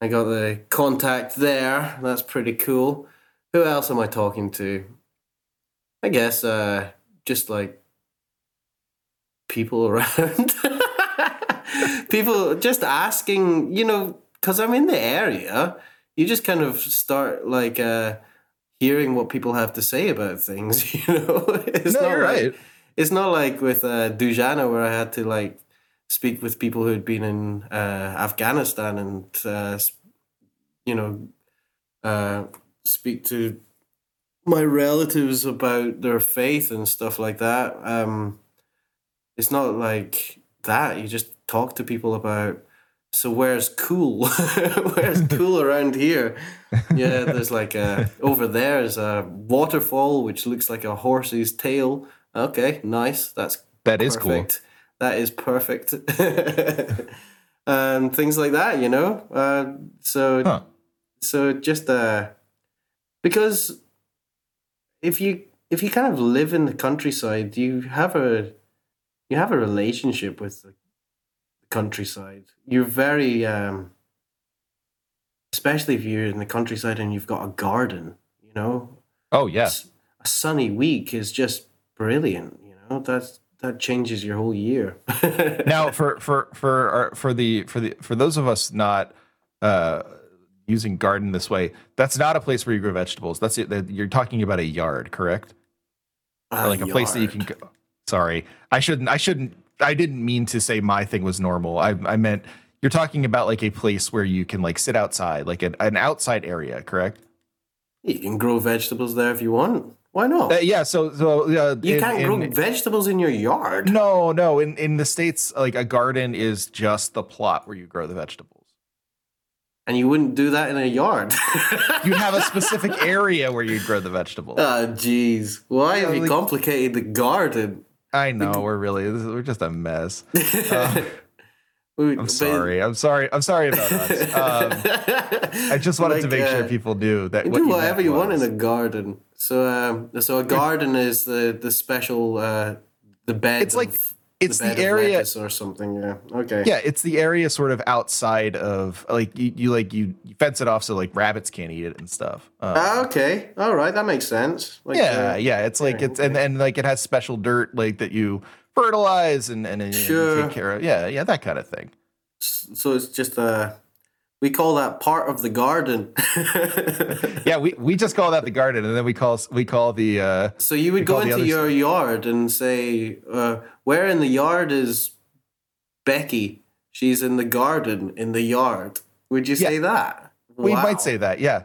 I got the contact there. That's pretty cool. Who else am I talking to? I guess uh, just like people around. people just asking, you know, because I'm in the area. You just kind of start like uh, hearing what people have to say about things. You know, it's no, not you're like, right. it's not like with uh, Dujanah where I had to like speak with people who had been in uh, Afghanistan and uh, you know uh, speak to my relatives about their faith and stuff like that. Um, it's not like that. You just talk to people about. So where's cool? where's cool around here? Yeah, there's like a over there is a waterfall which looks like a horse's tail. Okay, nice. That's That is cool. perfect. That is perfect. and things like that, you know. Uh, so Huh. so just uh, because if you if you kind of live in the countryside, you have a you have a relationship with the countryside. You're very um, especially if you're in the countryside and you've got a garden, you know, Oh yeah. A sunny week is just brilliant. You know, that's that changes your whole year. now for for for our, for the for the for those of us not uh using garden this way that's not a place where you grow vegetables that's it that- you're talking about a yard correct or like a place that you can go sorry i shouldn't i shouldn't i didn't mean to say my thing was normal i i meant you're talking about like a place where you can like sit outside like an, an outside area correct You can grow vegetables there if you want. Why not? uh, yeah so so uh, you in- can't in- grow vegetables in your yard. no no in in the states like a garden is just the plot where you grow the vegetables And you wouldn't do that in a yard. you have a specific area where you grow the vegetables. Oh, jeez. Why have you like- complicated the garden? I know we're really we're just a mess. I'm I'm sorry. I'm sorry. I'm sorry about us. Um, I just wanted to Like, make sure uh, people knew that do whatever you want in a garden. So, um, so a garden is the the special uh, the bed. It's like- of- it's bed the area- or something. Yeah. Okay. Yeah, it's the area sort of outside of like you, you like you, you fence it off so like rabbits can't eat it and stuff. Um, Ah, okay. All right. That makes sense. Like, yeah, uh, yeah. It's like it's and, and like it has special dirt like that you fertilize and and, and Sure. take care of. Yeah, yeah, that kind of thing. so it's just uh we call that part of the garden. Yeah, we, we just call that the garden, and then we call we call the uh, so you would go into your yard and say, uh, "Where in the yard is Becky? She's in the garden in the yard." Would you say that? we Wow. might say that. Yeah,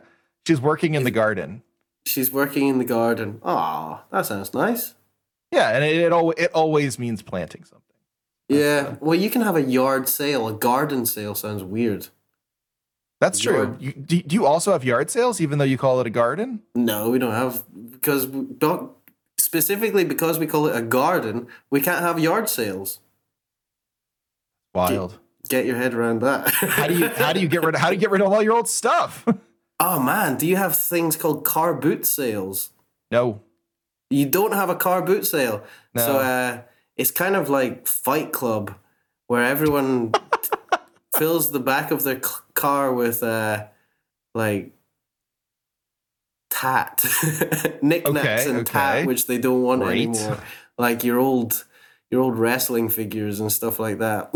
she's working in the garden. she's working in the garden. Oh, that sounds nice. Yeah, and it it, al- it always means planting something. Yeah. Well, you can have a yard sale. A garden sale sounds weird. That's true. You, do, do you also have yard sales, even though you call it a garden? No, we don't have because don't specifically because we call it a garden. We can't have yard sales. Wild. Get your head around that. How do you how do you get rid of how do you get rid of all your old stuff? oh man, do you have things called car boot sales? no. You don't have a car boot sale. So uh, it's kind of like Fight Club, where everyone t- fills the back of their c- car with uh, like tat, knickknacks Okay, and okay. tat, which they don't want Great. anymore. Like your old. Your old wrestling figures and stuff like that.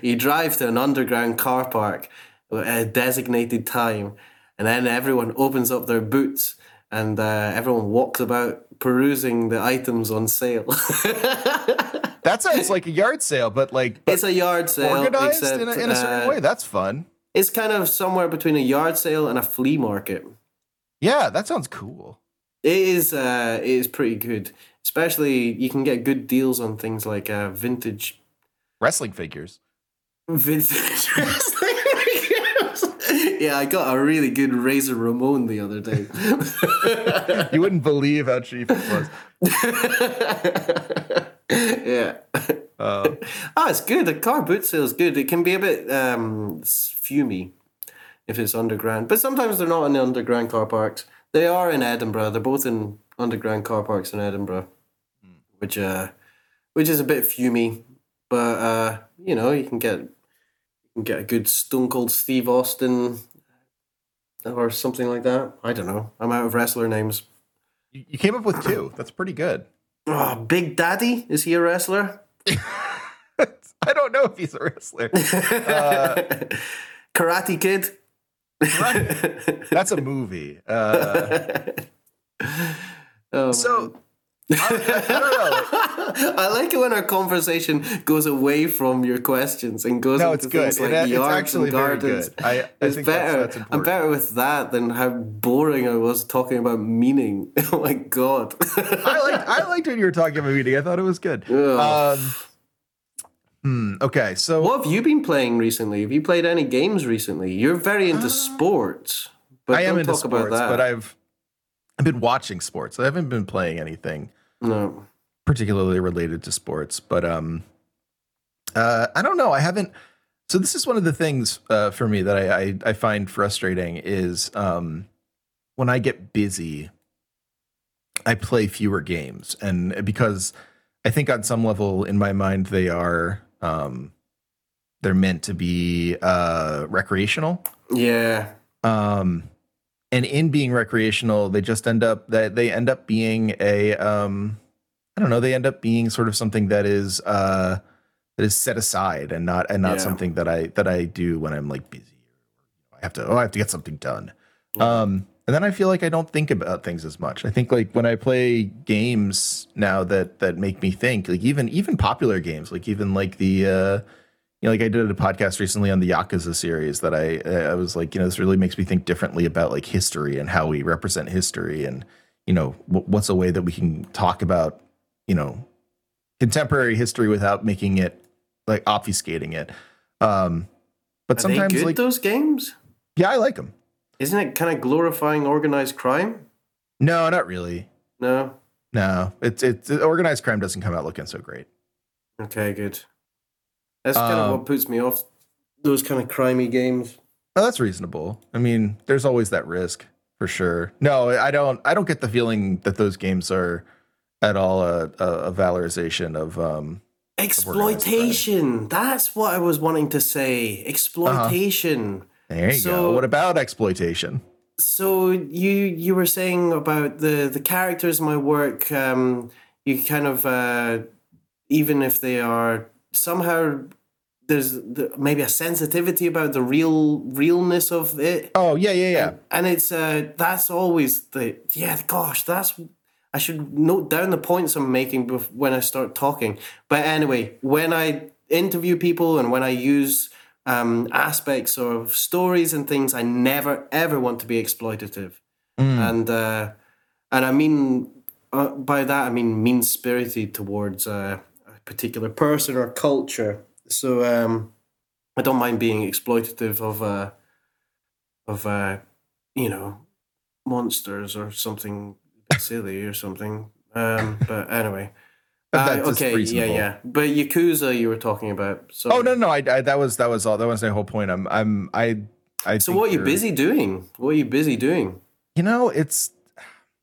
you drive to an underground car park at a designated time, and then everyone opens up their boots and uh, everyone walks about perusing the items on sale. That sounds like a yard sale, but like but it's a yard sale, organized except in a, in a certain uh, way. That's fun. it's kind of somewhere between a yard sale and a flea market. Yeah, that sounds cool. It is, uh, it is pretty good. Especially, you can get good deals on things like uh, vintage, Wrestling figures. vintage wrestling. Yeah, I got a really good Razor Ramon the other day. You wouldn't believe how cheap it was. yeah. Uh, Ah, it's good. The car boot sale is good. It can be a bit um, fumy if it's underground, but sometimes they're not in the underground car parks. They are in Edinburgh. They're both in underground car parks in Edinburgh, which uh, which is a bit fumey, but uh, you know you can get you can get a good Stone Cold Steve Austin or something like that. I don't know. I'm out of wrestler names. You, came up with two. That's pretty good. Oh, Big Daddy is he a wrestler? I don't know if he's a wrestler. Karate Kid. That's a movie. Uh, Oh, so I, I- I don't know. I like it when our conversation goes away from your questions and goes No, into it's good. things like It- it's yards actually and very gardens. good. I- I it's think that's- better. that's I'm better with that than how boring I was talking about meaning. oh my god! I liked I liked when you were talking about meaning. I thought it was good. Um, hmm. Okay. So what have you been playing recently? Have you played any games recently? You're very into sports, but Uh, I am don't into talk about sports, that. but I've I've been watching sports. I haven't been playing anything no. particularly related to sports, but um, uh, I don't know. I haven't. So this is one of the things uh, for me that I, I I find frustrating is um, when I get busy, I play fewer games, and because I think on some level in my mind they are um, they're meant to be uh, recreational. Yeah. um and in being recreational they just end up that they end up being a um i don't know they end up being sort of something that is uh that is set aside and not and not Yeah. something that i that i do when i'm like busy or i have to oh i have to get something done. Um and then i feel like i don't think about things as much. I think like when i play games now that that make me think like even even popular games like even like the uh you know, like I did a podcast recently on the Yakuza series that I I was like, you know, this really makes me think differently about like history and how we represent history, and you know, wh- what's a way that we can talk about, you know, contemporary history without making it like obfuscating it. Um, but Are sometimes, good like, those games? yeah, I like them. Isn't it kind of glorifying organized crime? No, not really. No. No, it's it's organized crime doesn't come out looking so great. Okay, good. That's kind of Um, what puts me off those kind of crimey games. Oh, that's reasonable. I mean, there's always that risk for sure. No, I don't. I don't get the feeling that those games are at all a, a, a valorization of. um Exploitation. That's what I was wanting to say. Exploitation. There you So- go. What about exploitation? So you you were saying about the the characters in my work. Um, you kind of uh, even if they are somehow there's the, maybe a sensitivity about the real realness of it. Oh yeah, yeah, yeah. and it's uh that's always the yeah gosh that's i should note down the points i'm making bef- when i start talking but anyway when i interview people and when i use um aspects of stories and things i never ever want to be exploitative Mm. and uh and i mean uh, by that i mean mean spirited towards uh, particular person or culture so um i don't mind being exploitative of uh of uh you know monsters or something silly or something um but anyway uh, okay yeah yeah but yakuza you were talking about so Oh no, no. I, I that was that was all. That was my whole point. I'm I'm I I. so what are you busy doing what are you busy doing You know, it's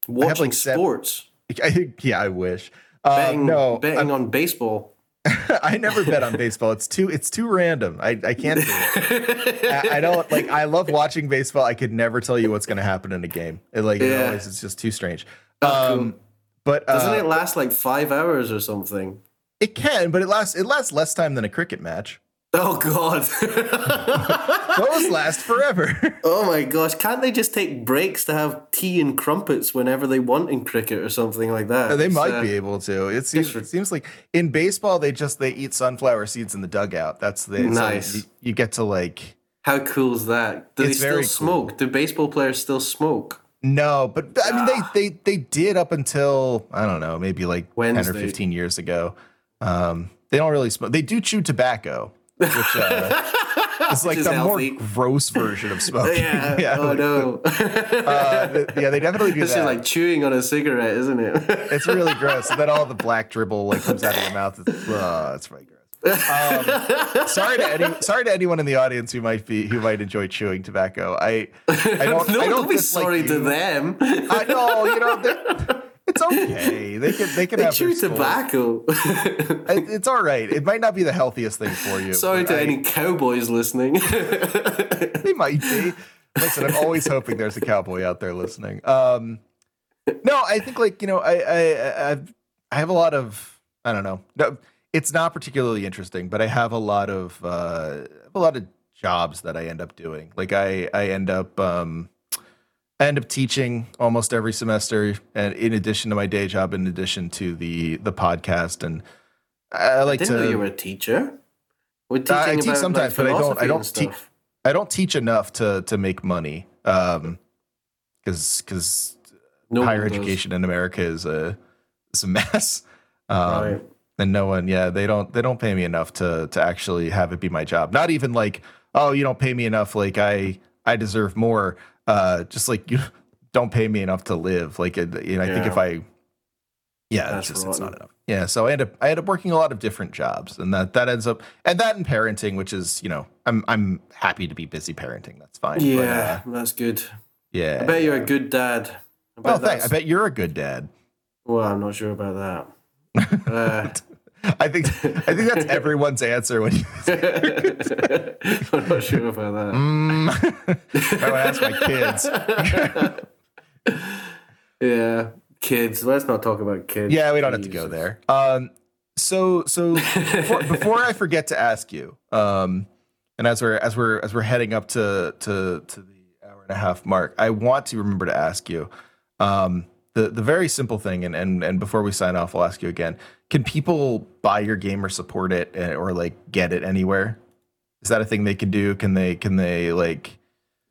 watching like seven- sports I, yeah. I wish. Uh, betting, no, betting on baseball I never bet on baseball. It's too it's too random. I I can't do it. I, I don't like. I love watching baseball. I could never tell you what's going to happen in a game. It like it Yeah. always, it's just too strange. Oh, Um, but Doesn't uh, it last like five hours or something? it can, but it lasts it lasts less time than a cricket match. Oh god. Those last forever. oh my gosh. Can't they just take breaks to have tea and crumpets whenever they want in cricket or something like that? they might uh, be able to. It seems it seems like in baseball they just they eat sunflower seeds in the dugout. That's the Nice. you, you get to like How cool is that? Do they still cool. smoke? Do baseball players still smoke? no, but I mean Ah. they they they did up until I don't know maybe like ten or fifteen years ago. Um, they don't really smoke. They do chew tobacco, which uh, is like the healthy. more gross version of smoking. Yeah. oh like, no. uh, yeah, they definitely do This that. is like chewing on a cigarette, isn't it? it's really gross. And then all the black dribble like comes out of your mouth. It's, uh, it's very gross. Um, sorry to any, sorry to anyone in the audience who might be who might enjoy chewing tobacco. I I don't no, I don't be sorry you. to them. I know you know they're- it's okay. They can they can They have chew tobacco. It- It's all right. It might not be the healthiest thing for you. sorry to I- any cowboys listening. They might be. Listen, I'm always hoping there's a cowboy out there listening. Um, no, I think like you know, I I I've, I have a lot of I don't know. No, it's not particularly interesting, but I have a lot of uh, a lot of jobs that I end up doing. Like I I end up um, I end up teaching almost every semester, and in addition to my day job, in addition to the the podcast, and I like to. Didn't to. know you were a teacher. We're teaching I teach about, sometimes, like, but I don't- I don't teach- I don't teach enough to to make money. Um, because because No higher education in America is a is a mess. Um, Right. and no one, yeah, they don't they don't pay me enough to to actually have it be my job. Not even like, oh, you don't pay me enough, like I I deserve more. Uh, just like you don't pay me enough to live. Like, know, I think if I, yeah, That's it's just it's not enough. Yeah, so I end up I end up working a lot of different jobs, and that that ends up and that and parenting, which is you know I'm I'm happy to be busy parenting. That's fine. but, Yeah, uh, that's good. yeah. I bet you're a good dad. I bet well, thanks. I bet you're a good dad. Well, I'm not sure about that. Uh, I think I think that's everyone's answer when you I'm not sure about that. mm, I would ask my kids. Yeah, kids. Let's not talk about kids. Yeah, we don't have to go there. Um, so so before, before I forget to ask you, um, and as we're as we're as we're heading up to to to the hour and a half mark, I want to remember to ask you um, the the very simple thing, and and and before we sign off, I'll ask you again: Can people buy your game or support it, eh, or like get it anywhere? Is that a thing they can do? Can they can they like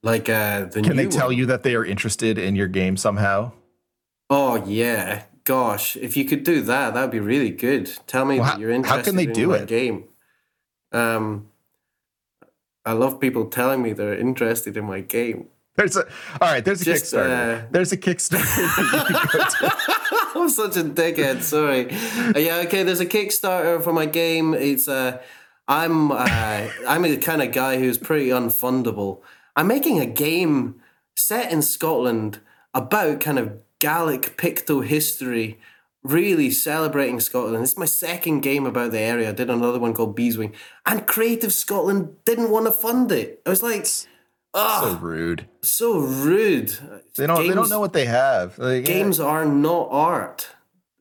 Like uh, the can they tell one. you that they are interested in your game somehow? Oh yeah, gosh! If you could do that, that'd be really good. Tell me Well, that how- you're interested how can they in do it? game. Um, I love people telling me they're interested in my game. There's a all right. There's a Just, Kickstarter. uh, there's a Kickstarter. I'm such a dickhead. Sorry. Uh, yeah. Okay. There's a Kickstarter for my game. It's uh, I'm uh, I'm the kind of guy who's pretty unfundable. I'm making a game set in Scotland about kind of Gaelic Picto history, really celebrating Scotland. It's my second game about the area. I did another one called Beeswing, and Creative Scotland didn't want to fund it. I was like, so rude. so, rude. They don't. they don't know what they have. Like, yeah. games are not art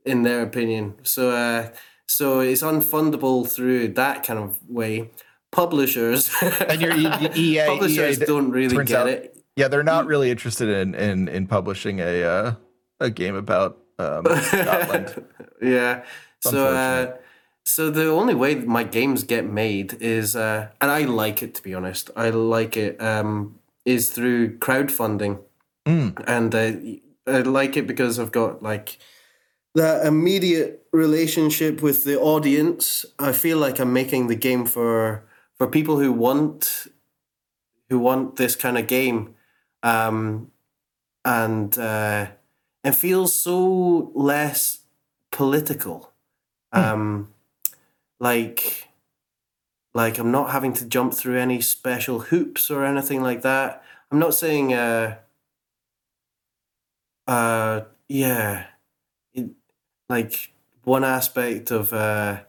in their opinion so uh so it's unfundable through that kind of way publishers And your EA, publishers EA don't really get out- it Yeah, they're not really interested in in in publishing a uh, a game about um, Scotland. yeah so uh. So the only way my games get made is uh and i like it to be honest i like it um is through crowdfunding Mm. and uh, I like it because I've got like that immediate relationship with the audience. I feel like I'm making the game for for people who want who want this kind of game, um, and uh, it feels so less political. Um, like like I'm not having to jump through any special hoops or anything like that. I'm not saying uh uh yeah it, like one aspect of uh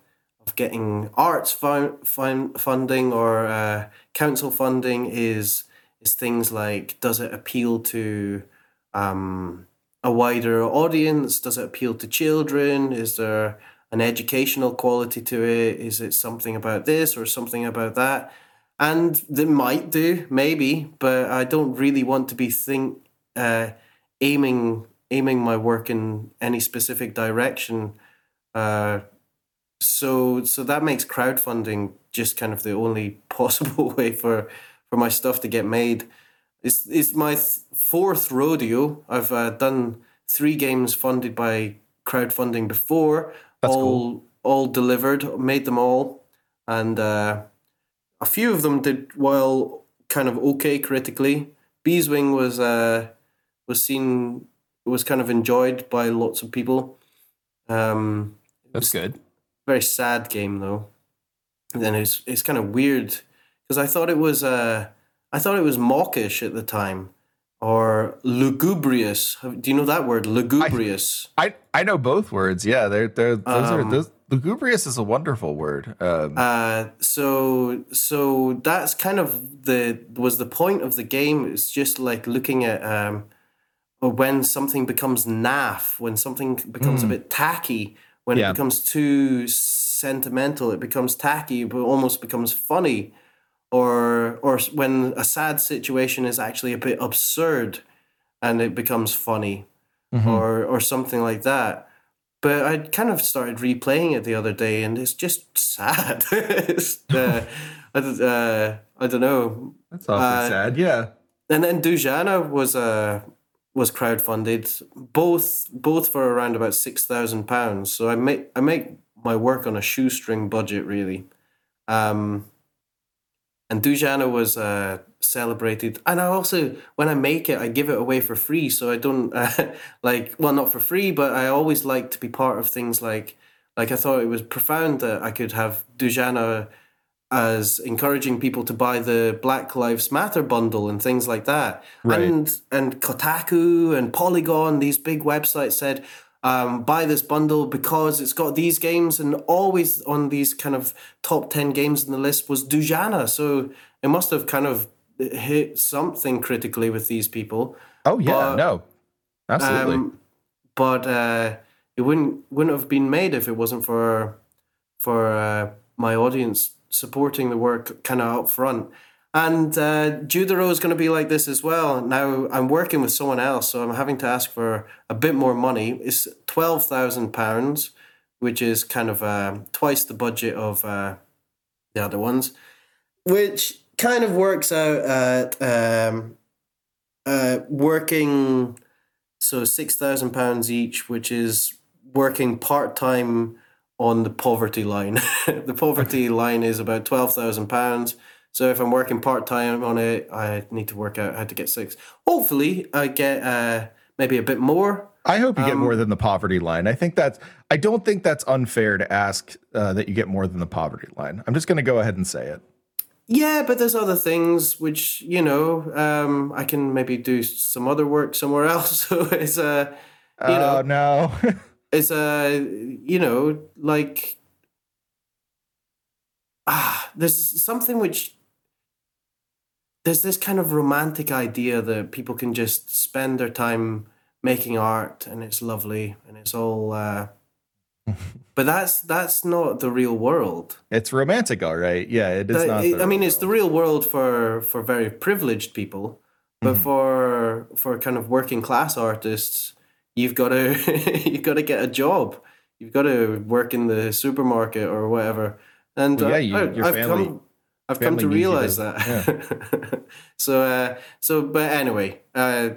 of getting arts fun, fun, funding or uh, council funding is is things like does it appeal to um, a wider audience? Does it appeal to children? Is there an educational quality to it? Is it something about this or something about that? And they might do, maybe, but I don't really want to be think uh, aiming aiming my work in any specific direction. Uh, so so that makes crowdfunding just kind of the only possible way for for my stuff to get made. It's it's my th- fourth rodeo. I've uh, done three games funded by crowdfunding before. That's all cool. all delivered, made them all, and uh, a few of them did well, kind of okay critically. Beeswing was uh, was seen was kind of enjoyed by lots of people. Um, That's good. very sad game though. And then it's it's kind of weird because I thought it was uh I thought it was mawkish at the time or lugubrious. Do you know that word? Lugubrious. I I know both words. Yeah, they're they're those um, are those lugubrious is a wonderful word. Um, uh, so so that's kind of the was the point of the game. It's just like looking at um, when something becomes naff, when something becomes mm. a bit tacky, when yeah. it becomes too sentimental, it becomes tacky, but almost becomes funny, or or when a sad situation is actually a bit absurd, and it becomes funny, mm-hmm. or or something like that. But I kind of started replaying it the other day, and it's just sad. it's, uh, I, uh, I don't know. That's awfully uh, sad. Yeah. And then Dujanah was uh, was crowdfunded, both both for around about six thousand pounds. So I make I make my work on a shoestring budget, really. Um, and Dujanah was uh, celebrated, and I also when I make it, I give it away for free. So I don't uh, like well, not for free, but I always like to be part of things like like I thought it was profound that I could have Dujanah as encouraging people to buy the Black Lives Matter bundle and things like that. Right. And and Kotaku and Polygon, these big websites said, um, buy this bundle because it's got these games and always on these kind of top 10 games in the list was Dujanah. So it must have kind of hit something critically with these people. Oh yeah, but, no. Absolutely. Um, but uh, it wouldn't wouldn't have been made if it wasn't for for uh, my audience supporting the work kind of up front. And uh, Judero is going to be like this as well. Now I'm working with someone else, so I'm having to ask for a bit more money. It's twelve thousand pounds, which is kind of uh, twice the budget of uh, the other ones, which kind of works out at um, uh, working so six thousand pounds each, which is working part time on the poverty line. the poverty line is about twelve thousand pounds. So if I'm working part time on it, I need to work out how to get six. Hopefully, I get uh, maybe a bit more. I hope you um, get more than the poverty line. I think that's. I don't think that's unfair to ask uh, that you get more than the poverty line. I'm just going to go ahead and say it. Yeah, but there's other things which you know um, I can maybe do some other work somewhere else. So it's a, uh, you oh, know, no. it's a you know like ah there's something which there's this kind of romantic idea that people can just spend their time making art and it's lovely and it's all uh, but that's that's not the real world it's romantic all right yeah it is that, not i mean it's the real world for for very privileged people but mm-hmm. for for kind of working class artists you've got to you've got to get a job. You've got to work in the supermarket or whatever. And well, yeah, you, I, your I've family, come I've come to realize that. Yeah. so uh, so but anyway, uh,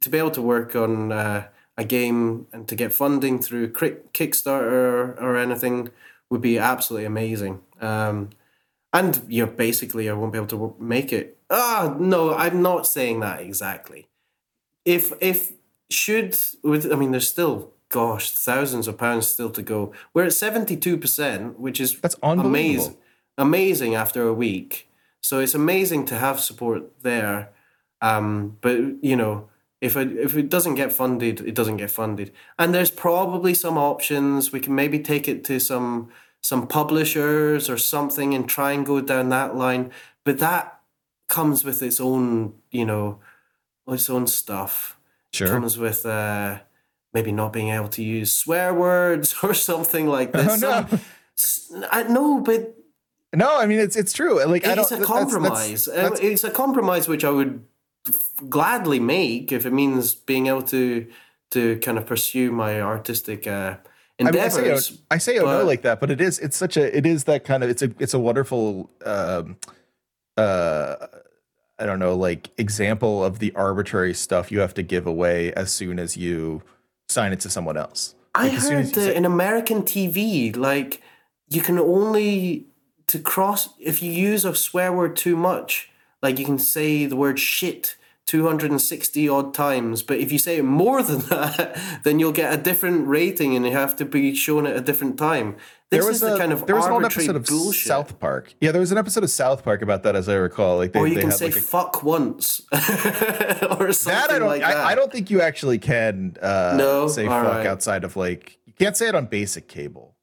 to be able to work on uh, a game and to get funding through Kickstarter or anything would be absolutely amazing. Um, and you know, basically, I won't be able to make it. Ah, no, I'm not saying that exactly. If if should with I mean there's still gosh thousands of pounds still to go. We're at seventy two percent, which is that's amazing. Amazing after a week. So it's amazing to have support there. Um, but you know, if it if it doesn't get funded, it doesn't get funded. And there's probably some options. We can maybe take it to some some publishers or something and try and go down that line. But that comes with its own, you know, its own stuff. Sure. Comes with uh, maybe not being able to use swear words or something like this. Oh, no. I know, but no, I mean it's it's true. Like it's a compromise. That's, that's, that's, it's a compromise which I would gladly make if it means being able to to kind of pursue my artistic uh, endeavors. I, mean, I, say, I say oh but, no like that, but it is it's such a it is that kind of it's a it's a wonderful um, uh, I don't know, like example of the arbitrary stuff you have to give away as soon as you sign it to someone else. Like I heard that say- in American TV, like you can only to cross if you use a swear word too much, like you can say the word shit 260 odd times. But if you say it more than that, then you'll get a different rating and you have to be shown at a different time. This there was is a, the kind of there was arbitrary episode of bullshit. South Park. Yeah, there was an episode of South Park about that, as I recall. Like they, or you they can say like a, fuck once or something that. I don't. like that. I, I don't think you actually can uh, No? say All fuck right. outside of like you can't say it on basic cable.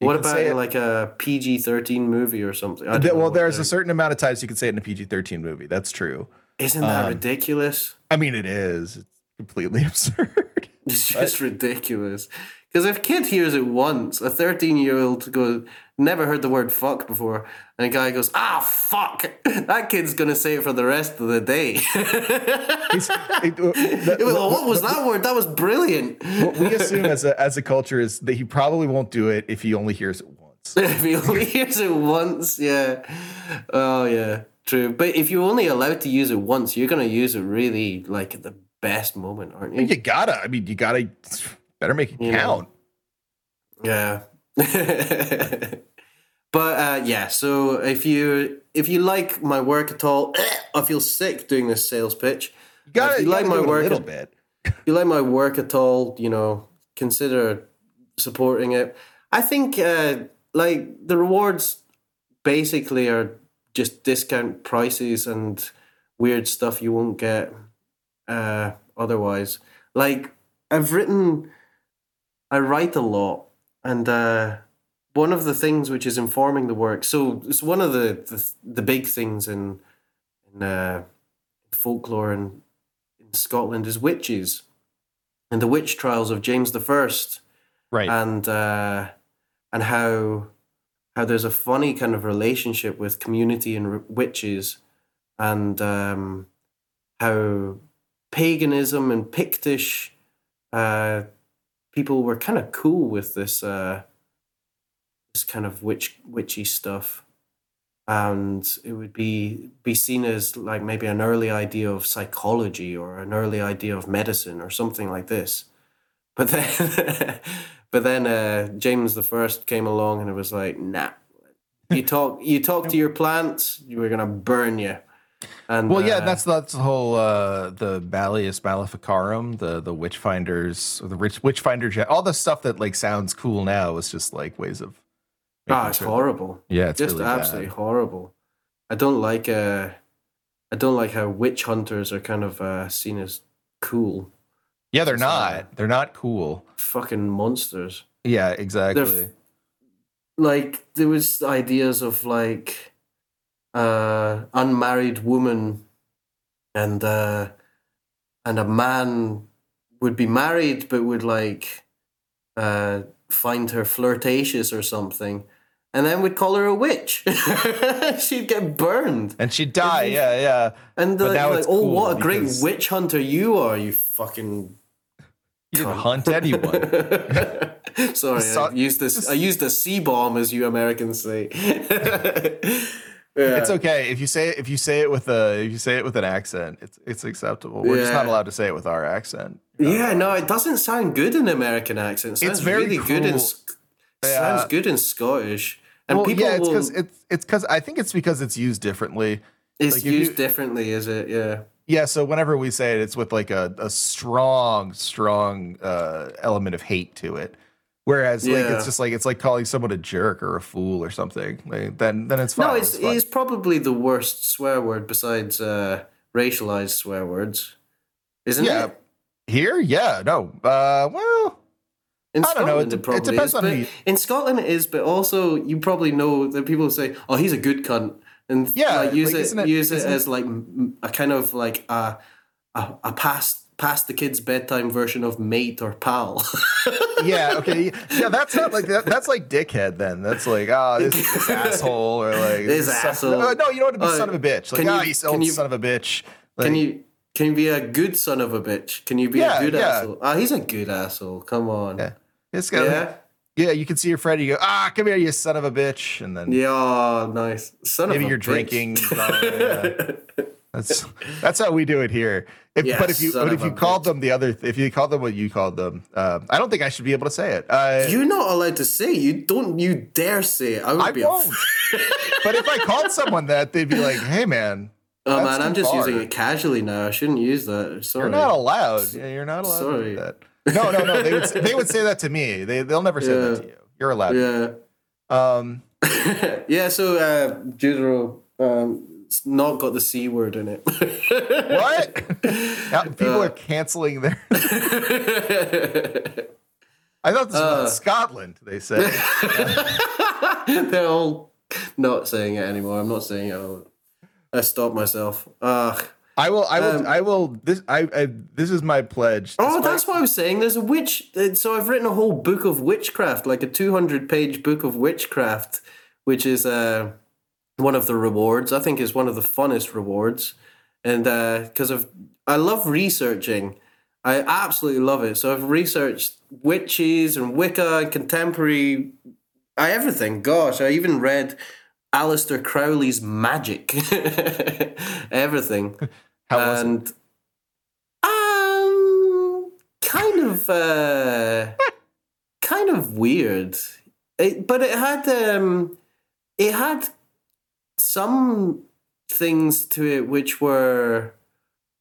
You what about it- like a PG 13 movie or something? I Th- well, there's a certain amount of times you can say it in a PG-13 movie. That's true. Isn't that um, ridiculous? I mean, it is. It's completely absurd. It's just ridiculous. Because if a kid hears it once, a 13 year old goes, never heard the word fuck before, and a guy goes, ah, fuck, that kid's going to say it for the rest of the day. It- the- Well, what was that word? That was brilliant. what we assume as a as a culture is that he probably won't do it if he only hears it once. if he only hears it once, yeah. Oh, yeah, true. But if you're only allowed to use it once, you're going to use it really like at the best moment, aren't you? You gotta. I mean, you gotta. Better make it You know. count. Yeah. But uh, yeah, so if you if you like my work at all, I feel sick doing this sales pitch. You gotta. If you you like my work- a little bit. If you like my work at all, you know, consider supporting it. I think uh, like the rewards basically are just discount prices and weird stuff you won't get uh, otherwise. Like I've written, I write a lot, and uh, one of the things which is informing the work. So it's one of the the, the big things in in uh, folklore and in Scotland is witches, and the witch trials of James the First Right. and uh, and how how there's a funny kind of relationship with community and r- witches, and um, how paganism and Pictish uh, people were kind of cool with this uh, kind of witch witchy stuff, and it would be be seen as like maybe an early idea of psychology or an early idea of medicine or something like this. But then, but then uh, James the First came along and it was like, nah. You talk, you talk to your plants. You were gonna burn you. And well, yeah, uh, that's that's the whole uh, the Malleus Maleficarum, the the witch finders, or the rich witch finder, all the stuff that like sounds cool now was just like ways of. Ah, making it's sure- horrible. Yeah, it's just really absolutely bad. horrible. I don't like uh, I don't like how witch hunters are kind of uh, seen as cool, Yeah, they're It's, uh, not. They're not cool. fucking monsters. Yeah, exactly. They're like there was ideas of like uh unmarried woman and uh and a man would be married but would like uh find her flirtatious or something and then we'd call her a witch she'd get burned and she'd die. You- Yeah, yeah. and uh, like, now like, oh cool what a great witch hunter you are you fucking You didn't hunt anyone. Sorry, So- I used this. I used a C bomb, as you Americans say. It's okay if you say it, if you say it with a if you say it with an accent. It's it's acceptable. We're just not allowed to say it with our accent. Yeah, no, it doesn't sound good in American accent. It sounds It's very really good in. Yeah. Sounds good in Scottish, and well, people yeah, it's because it's it's because I think it's because it's used differently. it's like, used you- differently, is it? Yeah. Yeah, so whenever we say it, it's with like a, a strong, strong uh, element of hate to it. Whereas like it's just like it's like calling someone a jerk or a fool or something. Like, then then it's fine. No, it's it's probably the worst swear word besides uh, racialized swear words, isn't Yeah. it? here. Yeah, no. Uh, well, In I don't know, Scotland, it it, it depends is. on who you- in Scotland, it is. But also, you probably know that people say, "Oh, he's a good cunt," and Yeah, like, use like, it, it- use it as like a kind of like a a, a past past the kid's bedtime version of mate or pal. yeah, okay, yeah. That's not like that, that's like dickhead. Then that's like ah, this, this asshole or like This son- asshole. Uh, no, you know what? Uh, son of a bitch. Like can ah, you- you, old you- son of a bitch. Like, can you can you be a good son of a bitch? Can you be Yeah, a good yeah. asshole? Ah, he's a good asshole. Come on. Yeah. This guy, Yeah. yeah, you can see your friend. You go, ah, come here, you son of a bitch, and then Yeah, oh, nice. Son maybe of a you're bitch. drinking. uh, yeah. That's that's how we do it here. If, Yeah, but if you but if you called bitch. them the other, if you called them what you called them, um, I don't think I should be able to say it. Uh, You're not allowed to say. You don't. You dare say it. I would I be. won't. but if I called someone that, they'd be like, "Hey, man, Oh man, I'm just far. using it casually now. I shouldn't use that. Sorry. You're not allowed. Yeah, You're not allowed to do that. No, no, no. They would they would say that to me. They they'll never say that to you. You're allowed. yeah. Um. yeah, so uh um it's not got the C word in it. What? Now, people Uh. are canceling their. I thought this was Uh. about Scotland. They say. They're all not saying it anymore. I'm not saying it. I'll- I stopped myself. Ugh. I will. I will. Um, I will. This. I, I. This is my pledge. Oh, Despite- that's what I was saying. There's a witch. uh, So I've written a whole book of witchcraft, like a 200 page book of witchcraft, which is uh, one of the rewards. I think is one of the funnest rewards, and because of I love researching. I absolutely love it. So I've researched witches and Wicca and contemporary, I, everything. Gosh, I even read Aleister Crowley's Magic. everything How was it? and um kind of uh kind of weird it, but it had um it had some things to it which were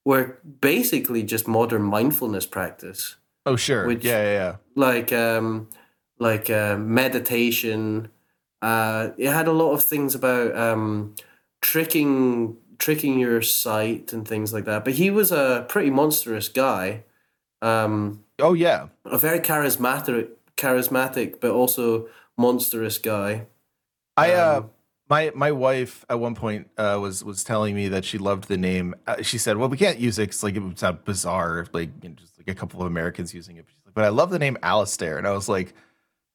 were basically just modern mindfulness practice Oh, sure. which- yeah, yeah, yeah. like um like uh, meditation uh it had a lot of things about um tricking tricking your sight and things like that but he was a pretty monstrous guy um Oh, yeah. a very charismatic charismatic but also monstrous guy I uh Um, my my wife at one point uh was was telling me that she loved the name. Uh, she said, "Well, we can't use it 'cause, like it would sound bizarre like you know, just like a couple of Americans using it." Like, but I love the name Alistair, and I was like,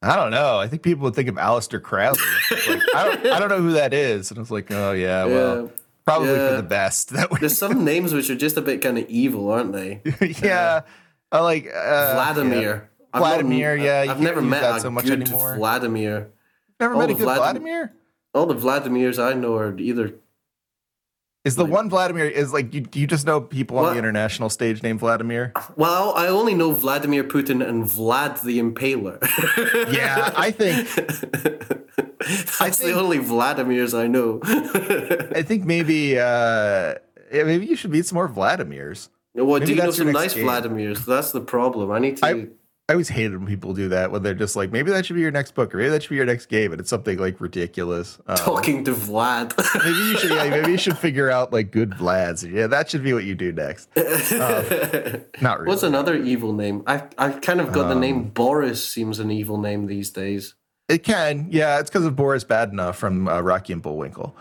I don't know. I think people would think of Aleister Crowley. like, I don't I don't know who that is, and I was like, oh yeah, well, Yeah. probably for the best. That there's some names which are just a bit kind of evil aren't they yeah. I like uh, vladimir not- Vladimir, yeah, i've never met that a so much good anymore. vladimir. Never all met a good Vladim- Vladimir. all the vladimirs i know are either Is the one Vladimir is like you? Do you just know people on the international stage named Vladimir? Well, I only know Vladimir Putin and Vlad the Impaler. Yeah, I think That's think- the only Vladimirs I know. I think maybe uh yeah, maybe you should meet some more Vladimirs. well, Maybe do you know some nice game. Vladimirs? That's the problem. I need to. I- I always hated when people do that when they're just like, maybe that should be your next book, or maybe that should be your next game, and it's something like ridiculous. Um, talking to Vlad. maybe you should, yeah, maybe you should figure out like good Vlads. Yeah, that should be what you do next. Not really. What's another evil name? I I kind of got the name Um, Boris. Seems an evil name these days. It can, yeah. It's because of Boris Badenov from uh, Rocky and Bullwinkle.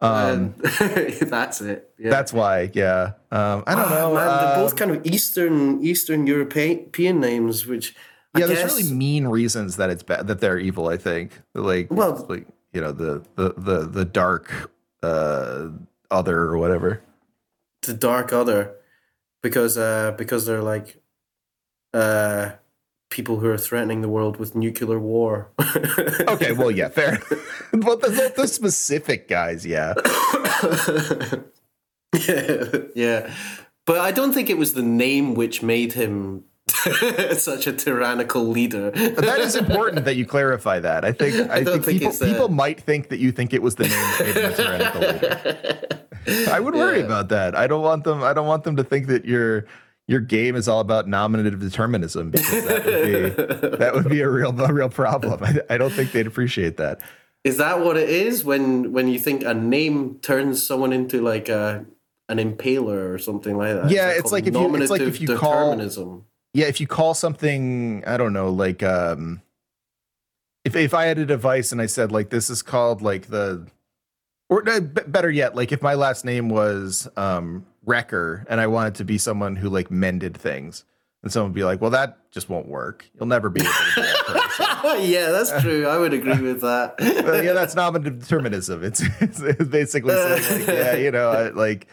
Um, that's it. Yeah. that's why, yeah. Um, I don't Ah, know. Man, uh, they're both kind of Eastern Eastern European names, which I yeah, there's really mean reasons that it's bad that they're evil. I think, like, Well- like you know, the the the the dark uh, other or whatever. the dark other because uh because they're like uh people who are threatening the world with nuclear war Okay, well, yeah, fair. but the, the specific guys, yeah. yeah yeah. but i don't think it was the name which made him such a tyrannical leader that is important that you clarify that. I think I, don't think, think people, people might think that you think it was the name that made him a tyrannical leader. I would worry Yeah. about that. I don't want them. I don't want them to think that your your game is all about nominative determinism because that would be that would be a real a real problem. I, I don't think they'd appreciate that. is that what it is when when you think a name turns someone into like a an impaler or something like that? Yeah, that it's like if you- it's like if you call- determinism Yeah, if you call something, I don't know, like um if if I had a device and I said like this is called like the or uh, better yet, like if my last name was um Wrecker and I wanted to be someone who like mended things. And someone would be like, "Well, that just won't work. You'll never be able to that yeah that's true i would agree with that Well, yeah, that's nominative determinism. It's, it's, it's basically saying like, yeah, you know, like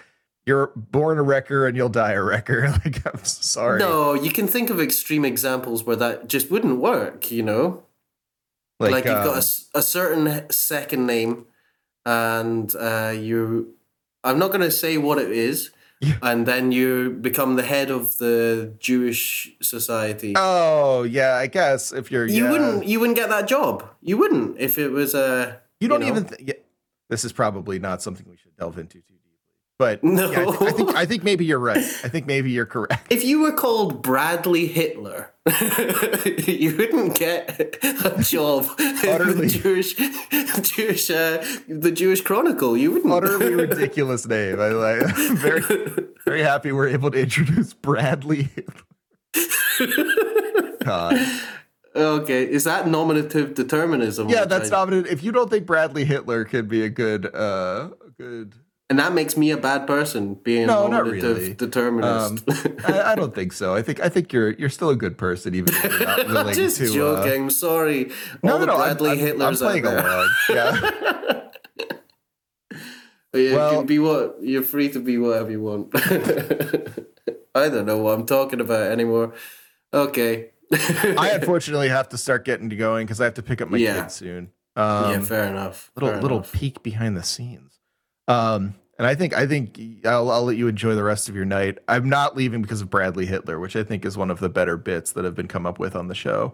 you're born a wrecker and you'll die a wrecker. Like, I'm sorry. No, you can think of extreme examples where that just wouldn't work, you know? Like, you've got a um, a, certain second name and uh, you. I'm not going to say what it is. Yeah. And then you become the head of the Jewish society. Oh yeah, I guess if you're you yeah. wouldn't. You wouldn't get that job. You wouldn't if it was a. You don't know? even. Th- yeah, this is probably not something we should delve into too. But No. yeah, I, think, I think I think maybe you're right. I think maybe you're correct. If you were called Bradley Hitler, you wouldn't get a job Utterly. in the Jewish, Jewish, uh, the Jewish Chronicle. You wouldn't. Utterly ridiculous name. I like. I'm very very happy we're able to introduce Bradley. God. Okay, is that nominative determinism? Yeah, that's I- nominated. If you don't think Bradley Hitler could be a good, uh, good, and that makes me a bad person being No, not really. determinist. um, I, I don't think so. I think I think you're you're still a good person, even if you're not willing I'm just to. uh, joking. Sorry, no, all no, the no. I'm, Bradley I'm, I'm Hitlers playing along. Yeah. You Well- can be what you're free to be whatever you want. I don't know what I'm talking about anymore. Okay. I unfortunately have to start getting to going because I have to pick up my Yeah. kids soon. Um, yeah, fair enough. little fair little enough. peek behind the scenes. Um, and I think I think I'll, I'll let you enjoy the rest of your night. I'm not leaving because of Bradley Hitler, which I think is one of the better bits that have been come up with on the show.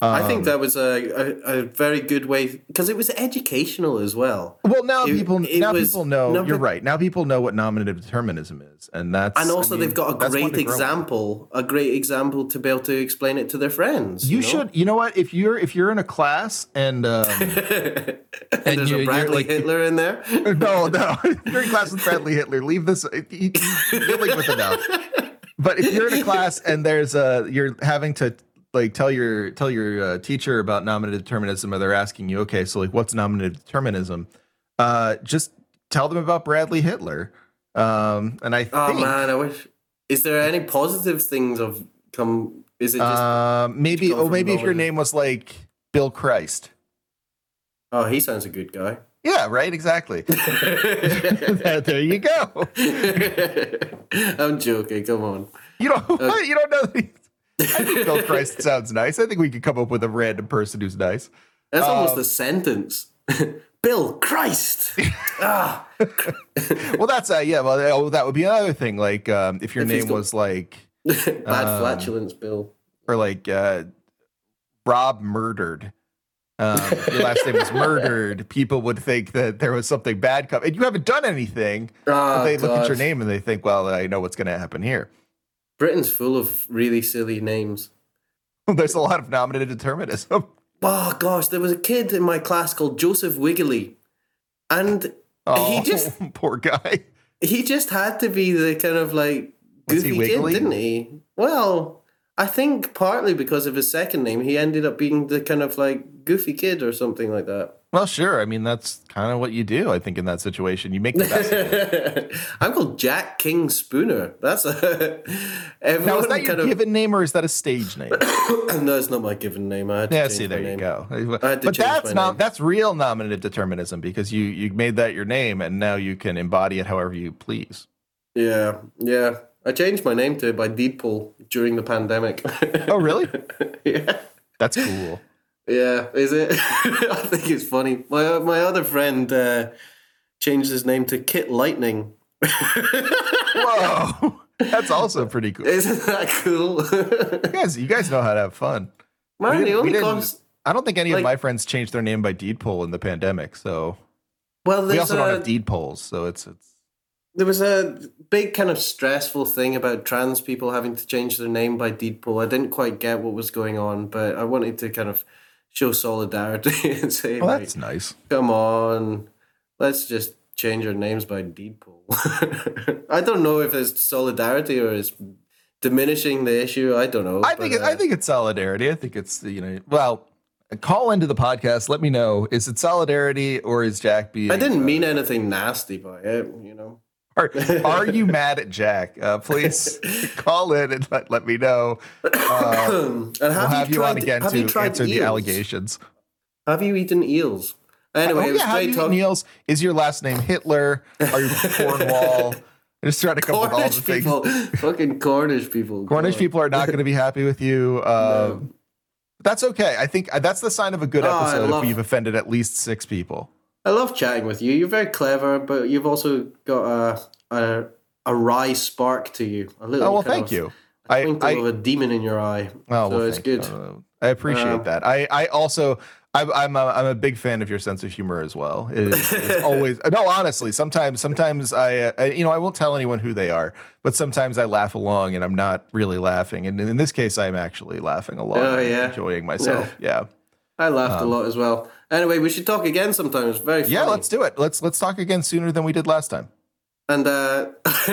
I think Um, that was a, a, a very good way because it was educational as well. Well, now It- people it now was- people know. no, you're right. Now people know what nominative determinism is, and that's And I also, mean, they've got a great to grow with. example, a great example to be able to explain it to their friends. You know? should. You know what? If you're if you're in a class and um, and and there's you- a Bradley like- Hitler in there. no, no, you're in class with Bradley Hitler, leave this. dealing with it now. But if you're in a class and there's a you're having to like tell your tell your uh, teacher about nominative determinism, or they're asking you, okay, so like what's nominative determinism? Uh, just tell them about Bradley Hitler. Um, and I think, Oh man, I wish. Is there any positive things of come? Is it just? uh, maybe oh maybe if your name was like Bill Christ. oh, he sounds a good guy. Yeah, right. Exactly. there you go. I'm joking. Come on. You don't. you don't know. That he, I think Bill Christ sounds nice. I think we could come up with a random person who's nice. That's almost Um, a sentence. Bill Christ. ah, Well, that's uh, yeah. Well, oh, that would be another thing. Like, um, if your If name got- was like, bad Um, flatulence, Bill. or like uh, Rob murdered. Um, your last name was murdered. People would think that there was something bad coming, and you haven't done anything. Oh, they look at your name and they think, "Well, I know what's going to happen here." Britain's full of really silly names. There's a lot of nominative determinism. Oh gosh, there was a kid in my class called Joseph Wiggly, and Oh, he just poor guy. he just had to be the kind of like goofy kid, didn't he? Well, I think partly because of his second name, he ended up being the kind of like goofy kid or something like that. Well, sure. I mean, that's kind of what you do. I think in that situation, you make the best. I'm called Jack King Spooner. That's a Now, is that your of. given name or is that a stage name? no, it's not my given name. I yeah, see, there you name. go. I had to But that's not name. that's real nominative determinism because you you made that your name and now you can embody it however you please. Yeah, yeah. I changed my name to by deed poll during the pandemic. Oh, really? yeah. That's cool. Yeah, is it? I think it's funny. My my other friend uh, changed his name to Kit Lightning. Whoa, that's also pretty cool. Isn't that cool? You guys, you guys know how to have fun. Man, the we only cons- I don't think any Like- of my friends changed their name by deed poll in the pandemic. So well, we also don't have deed polls. So it's it's there was a big kind of stressful thing about trans people having to change their name by deed poll. I didn't quite get what was going on, but I wanted to kind of show solidarity and say, well, like, that's nice. come on, let's just change our names by deed poll. I don't know if it's solidarity or it's diminishing the issue. I don't know. I think but, it, I uh, think it's solidarity. I think it's you know well. Call into the podcast. Let me know. Is it solidarity or is Jack being? I didn't uh, mean anything nasty by it, you know. Are, are you mad at Jack? Uh, please call in and let, let me know. Uh, and have we'll you have you tried, on again to answer the allegations. Have you eaten eels? Anyway, oh yeah, have you eaten eels? Is your last name Hitler? Are you from Cornwall? I'm just trying to come up with all the Cornish things. people, fucking Cornish people. Cornish God. people are not going to be happy with you. Um, That's okay. I think uh, that's the sign of a good Oh, episode love- if we've offended at least six people. I love chatting with you. You're very clever, but you've also got a a, a wry spark to you. A little. Oh well, thank of you. I, I of a demon in your eye. Oh, so well, it's good. you. Uh, I appreciate Um, that. I, I also I'm I'm a, I'm a big fan of your sense of humor as well. It is, it's always no, honestly. Sometimes sometimes I, I you know I won't tell anyone who they are, but sometimes I laugh along and I'm not really laughing, and in this case I'm actually laughing a lot, Oh, yeah. enjoying myself. Yeah. I laughed a lot as well. Anyway, we should talk again sometime. It's very funny. yeah, let's do it. Let's let's talk again sooner than we did last time. And uh,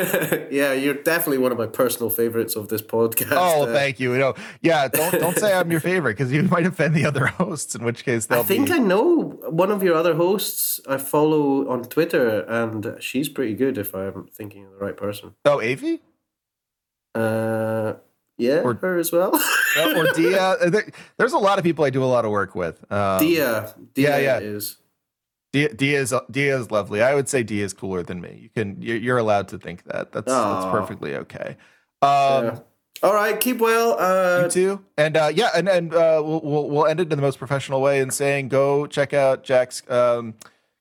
yeah, you're definitely one of my personal favorites of this podcast. Oh, Uh, thank you. You know, yeah, don't don't say I'm your favorite because you might offend the other hosts. In which case, they'll I think be. I know one of your other hosts I follow on Twitter, and she's pretty good if I'm thinking of the right person. oh, Avi Uh, yeah, Or- her as well. Or Dia. There- There's a lot of people I do a lot of work with. Um, Dia, Dia yeah, yeah. is. Dia, Dia is Dia is lovely. I would say Dia is cooler than me. You can you're, allowed to think that. That's that's perfectly okay. Um, yeah. All right, keep well. Uh, You too, and uh, yeah, and and uh, we'll, we'll we'll end it in the most professional way in saying go check out Jack's um,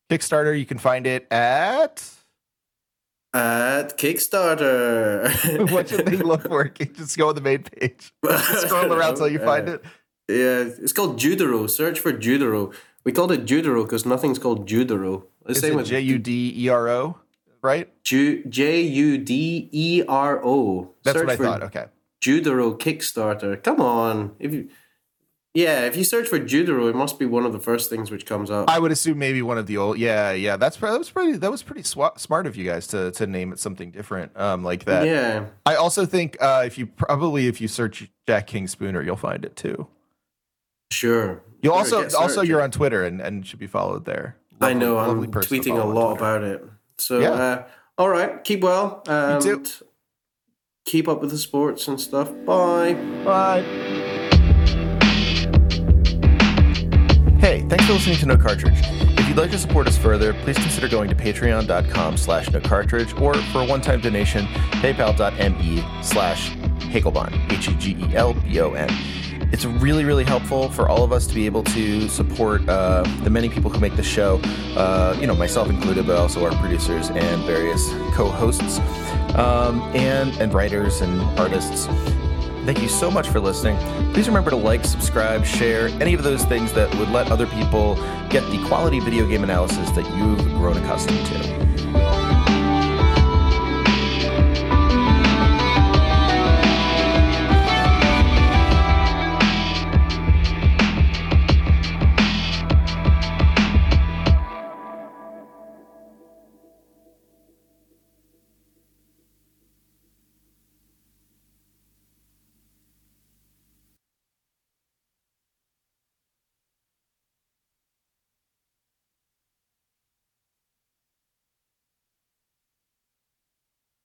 Kickstarter. You can find it at at Kickstarter. what should they look for? Just go on the main page. Scroll around till you find it. Yeah, it's called Judero. Search for Judero. We called it Judero because nothing's called Judero. The Is same it J U D E R O? Right. J U D E R O. That's Search what I thought. Okay. Judero Kickstarter. Come on. If you Yeah, if you search for Judero, it must be one of the first things which comes up. I would assume maybe one of the old. Yeah, yeah. That's that was pretty. That was pretty swa- smart of you guys to to name it something different, um, like that. yeah. I also think uh, if you probably if you search Jack King Spooner, you'll find it too. Sure. You'll Sure, also also you're on Twitter and, and should be followed there. I know. I'm lovely tweeting a lot about it. So, Yeah. uh, all right. Keep well. And. Keep up with the sports and stuff. Bye. Bye. Hey, thanks for listening to No Cartridge. If you'd like to support us further, please consider going to patreon.com slash no cartridge or for a one-time donation, paypal.me slash Hegelbon, E H-E-G-E-L-B-O-N. It's really, really helpful for all of us to be able to support uh, the many people who make the show, uh, you know, myself included, but also our producers and various co-hosts, um, and, and writers and artists. Thank you so much for listening. Please remember to like, subscribe, share, any of those things that would let other people get the quality video game analysis that you've grown accustomed to.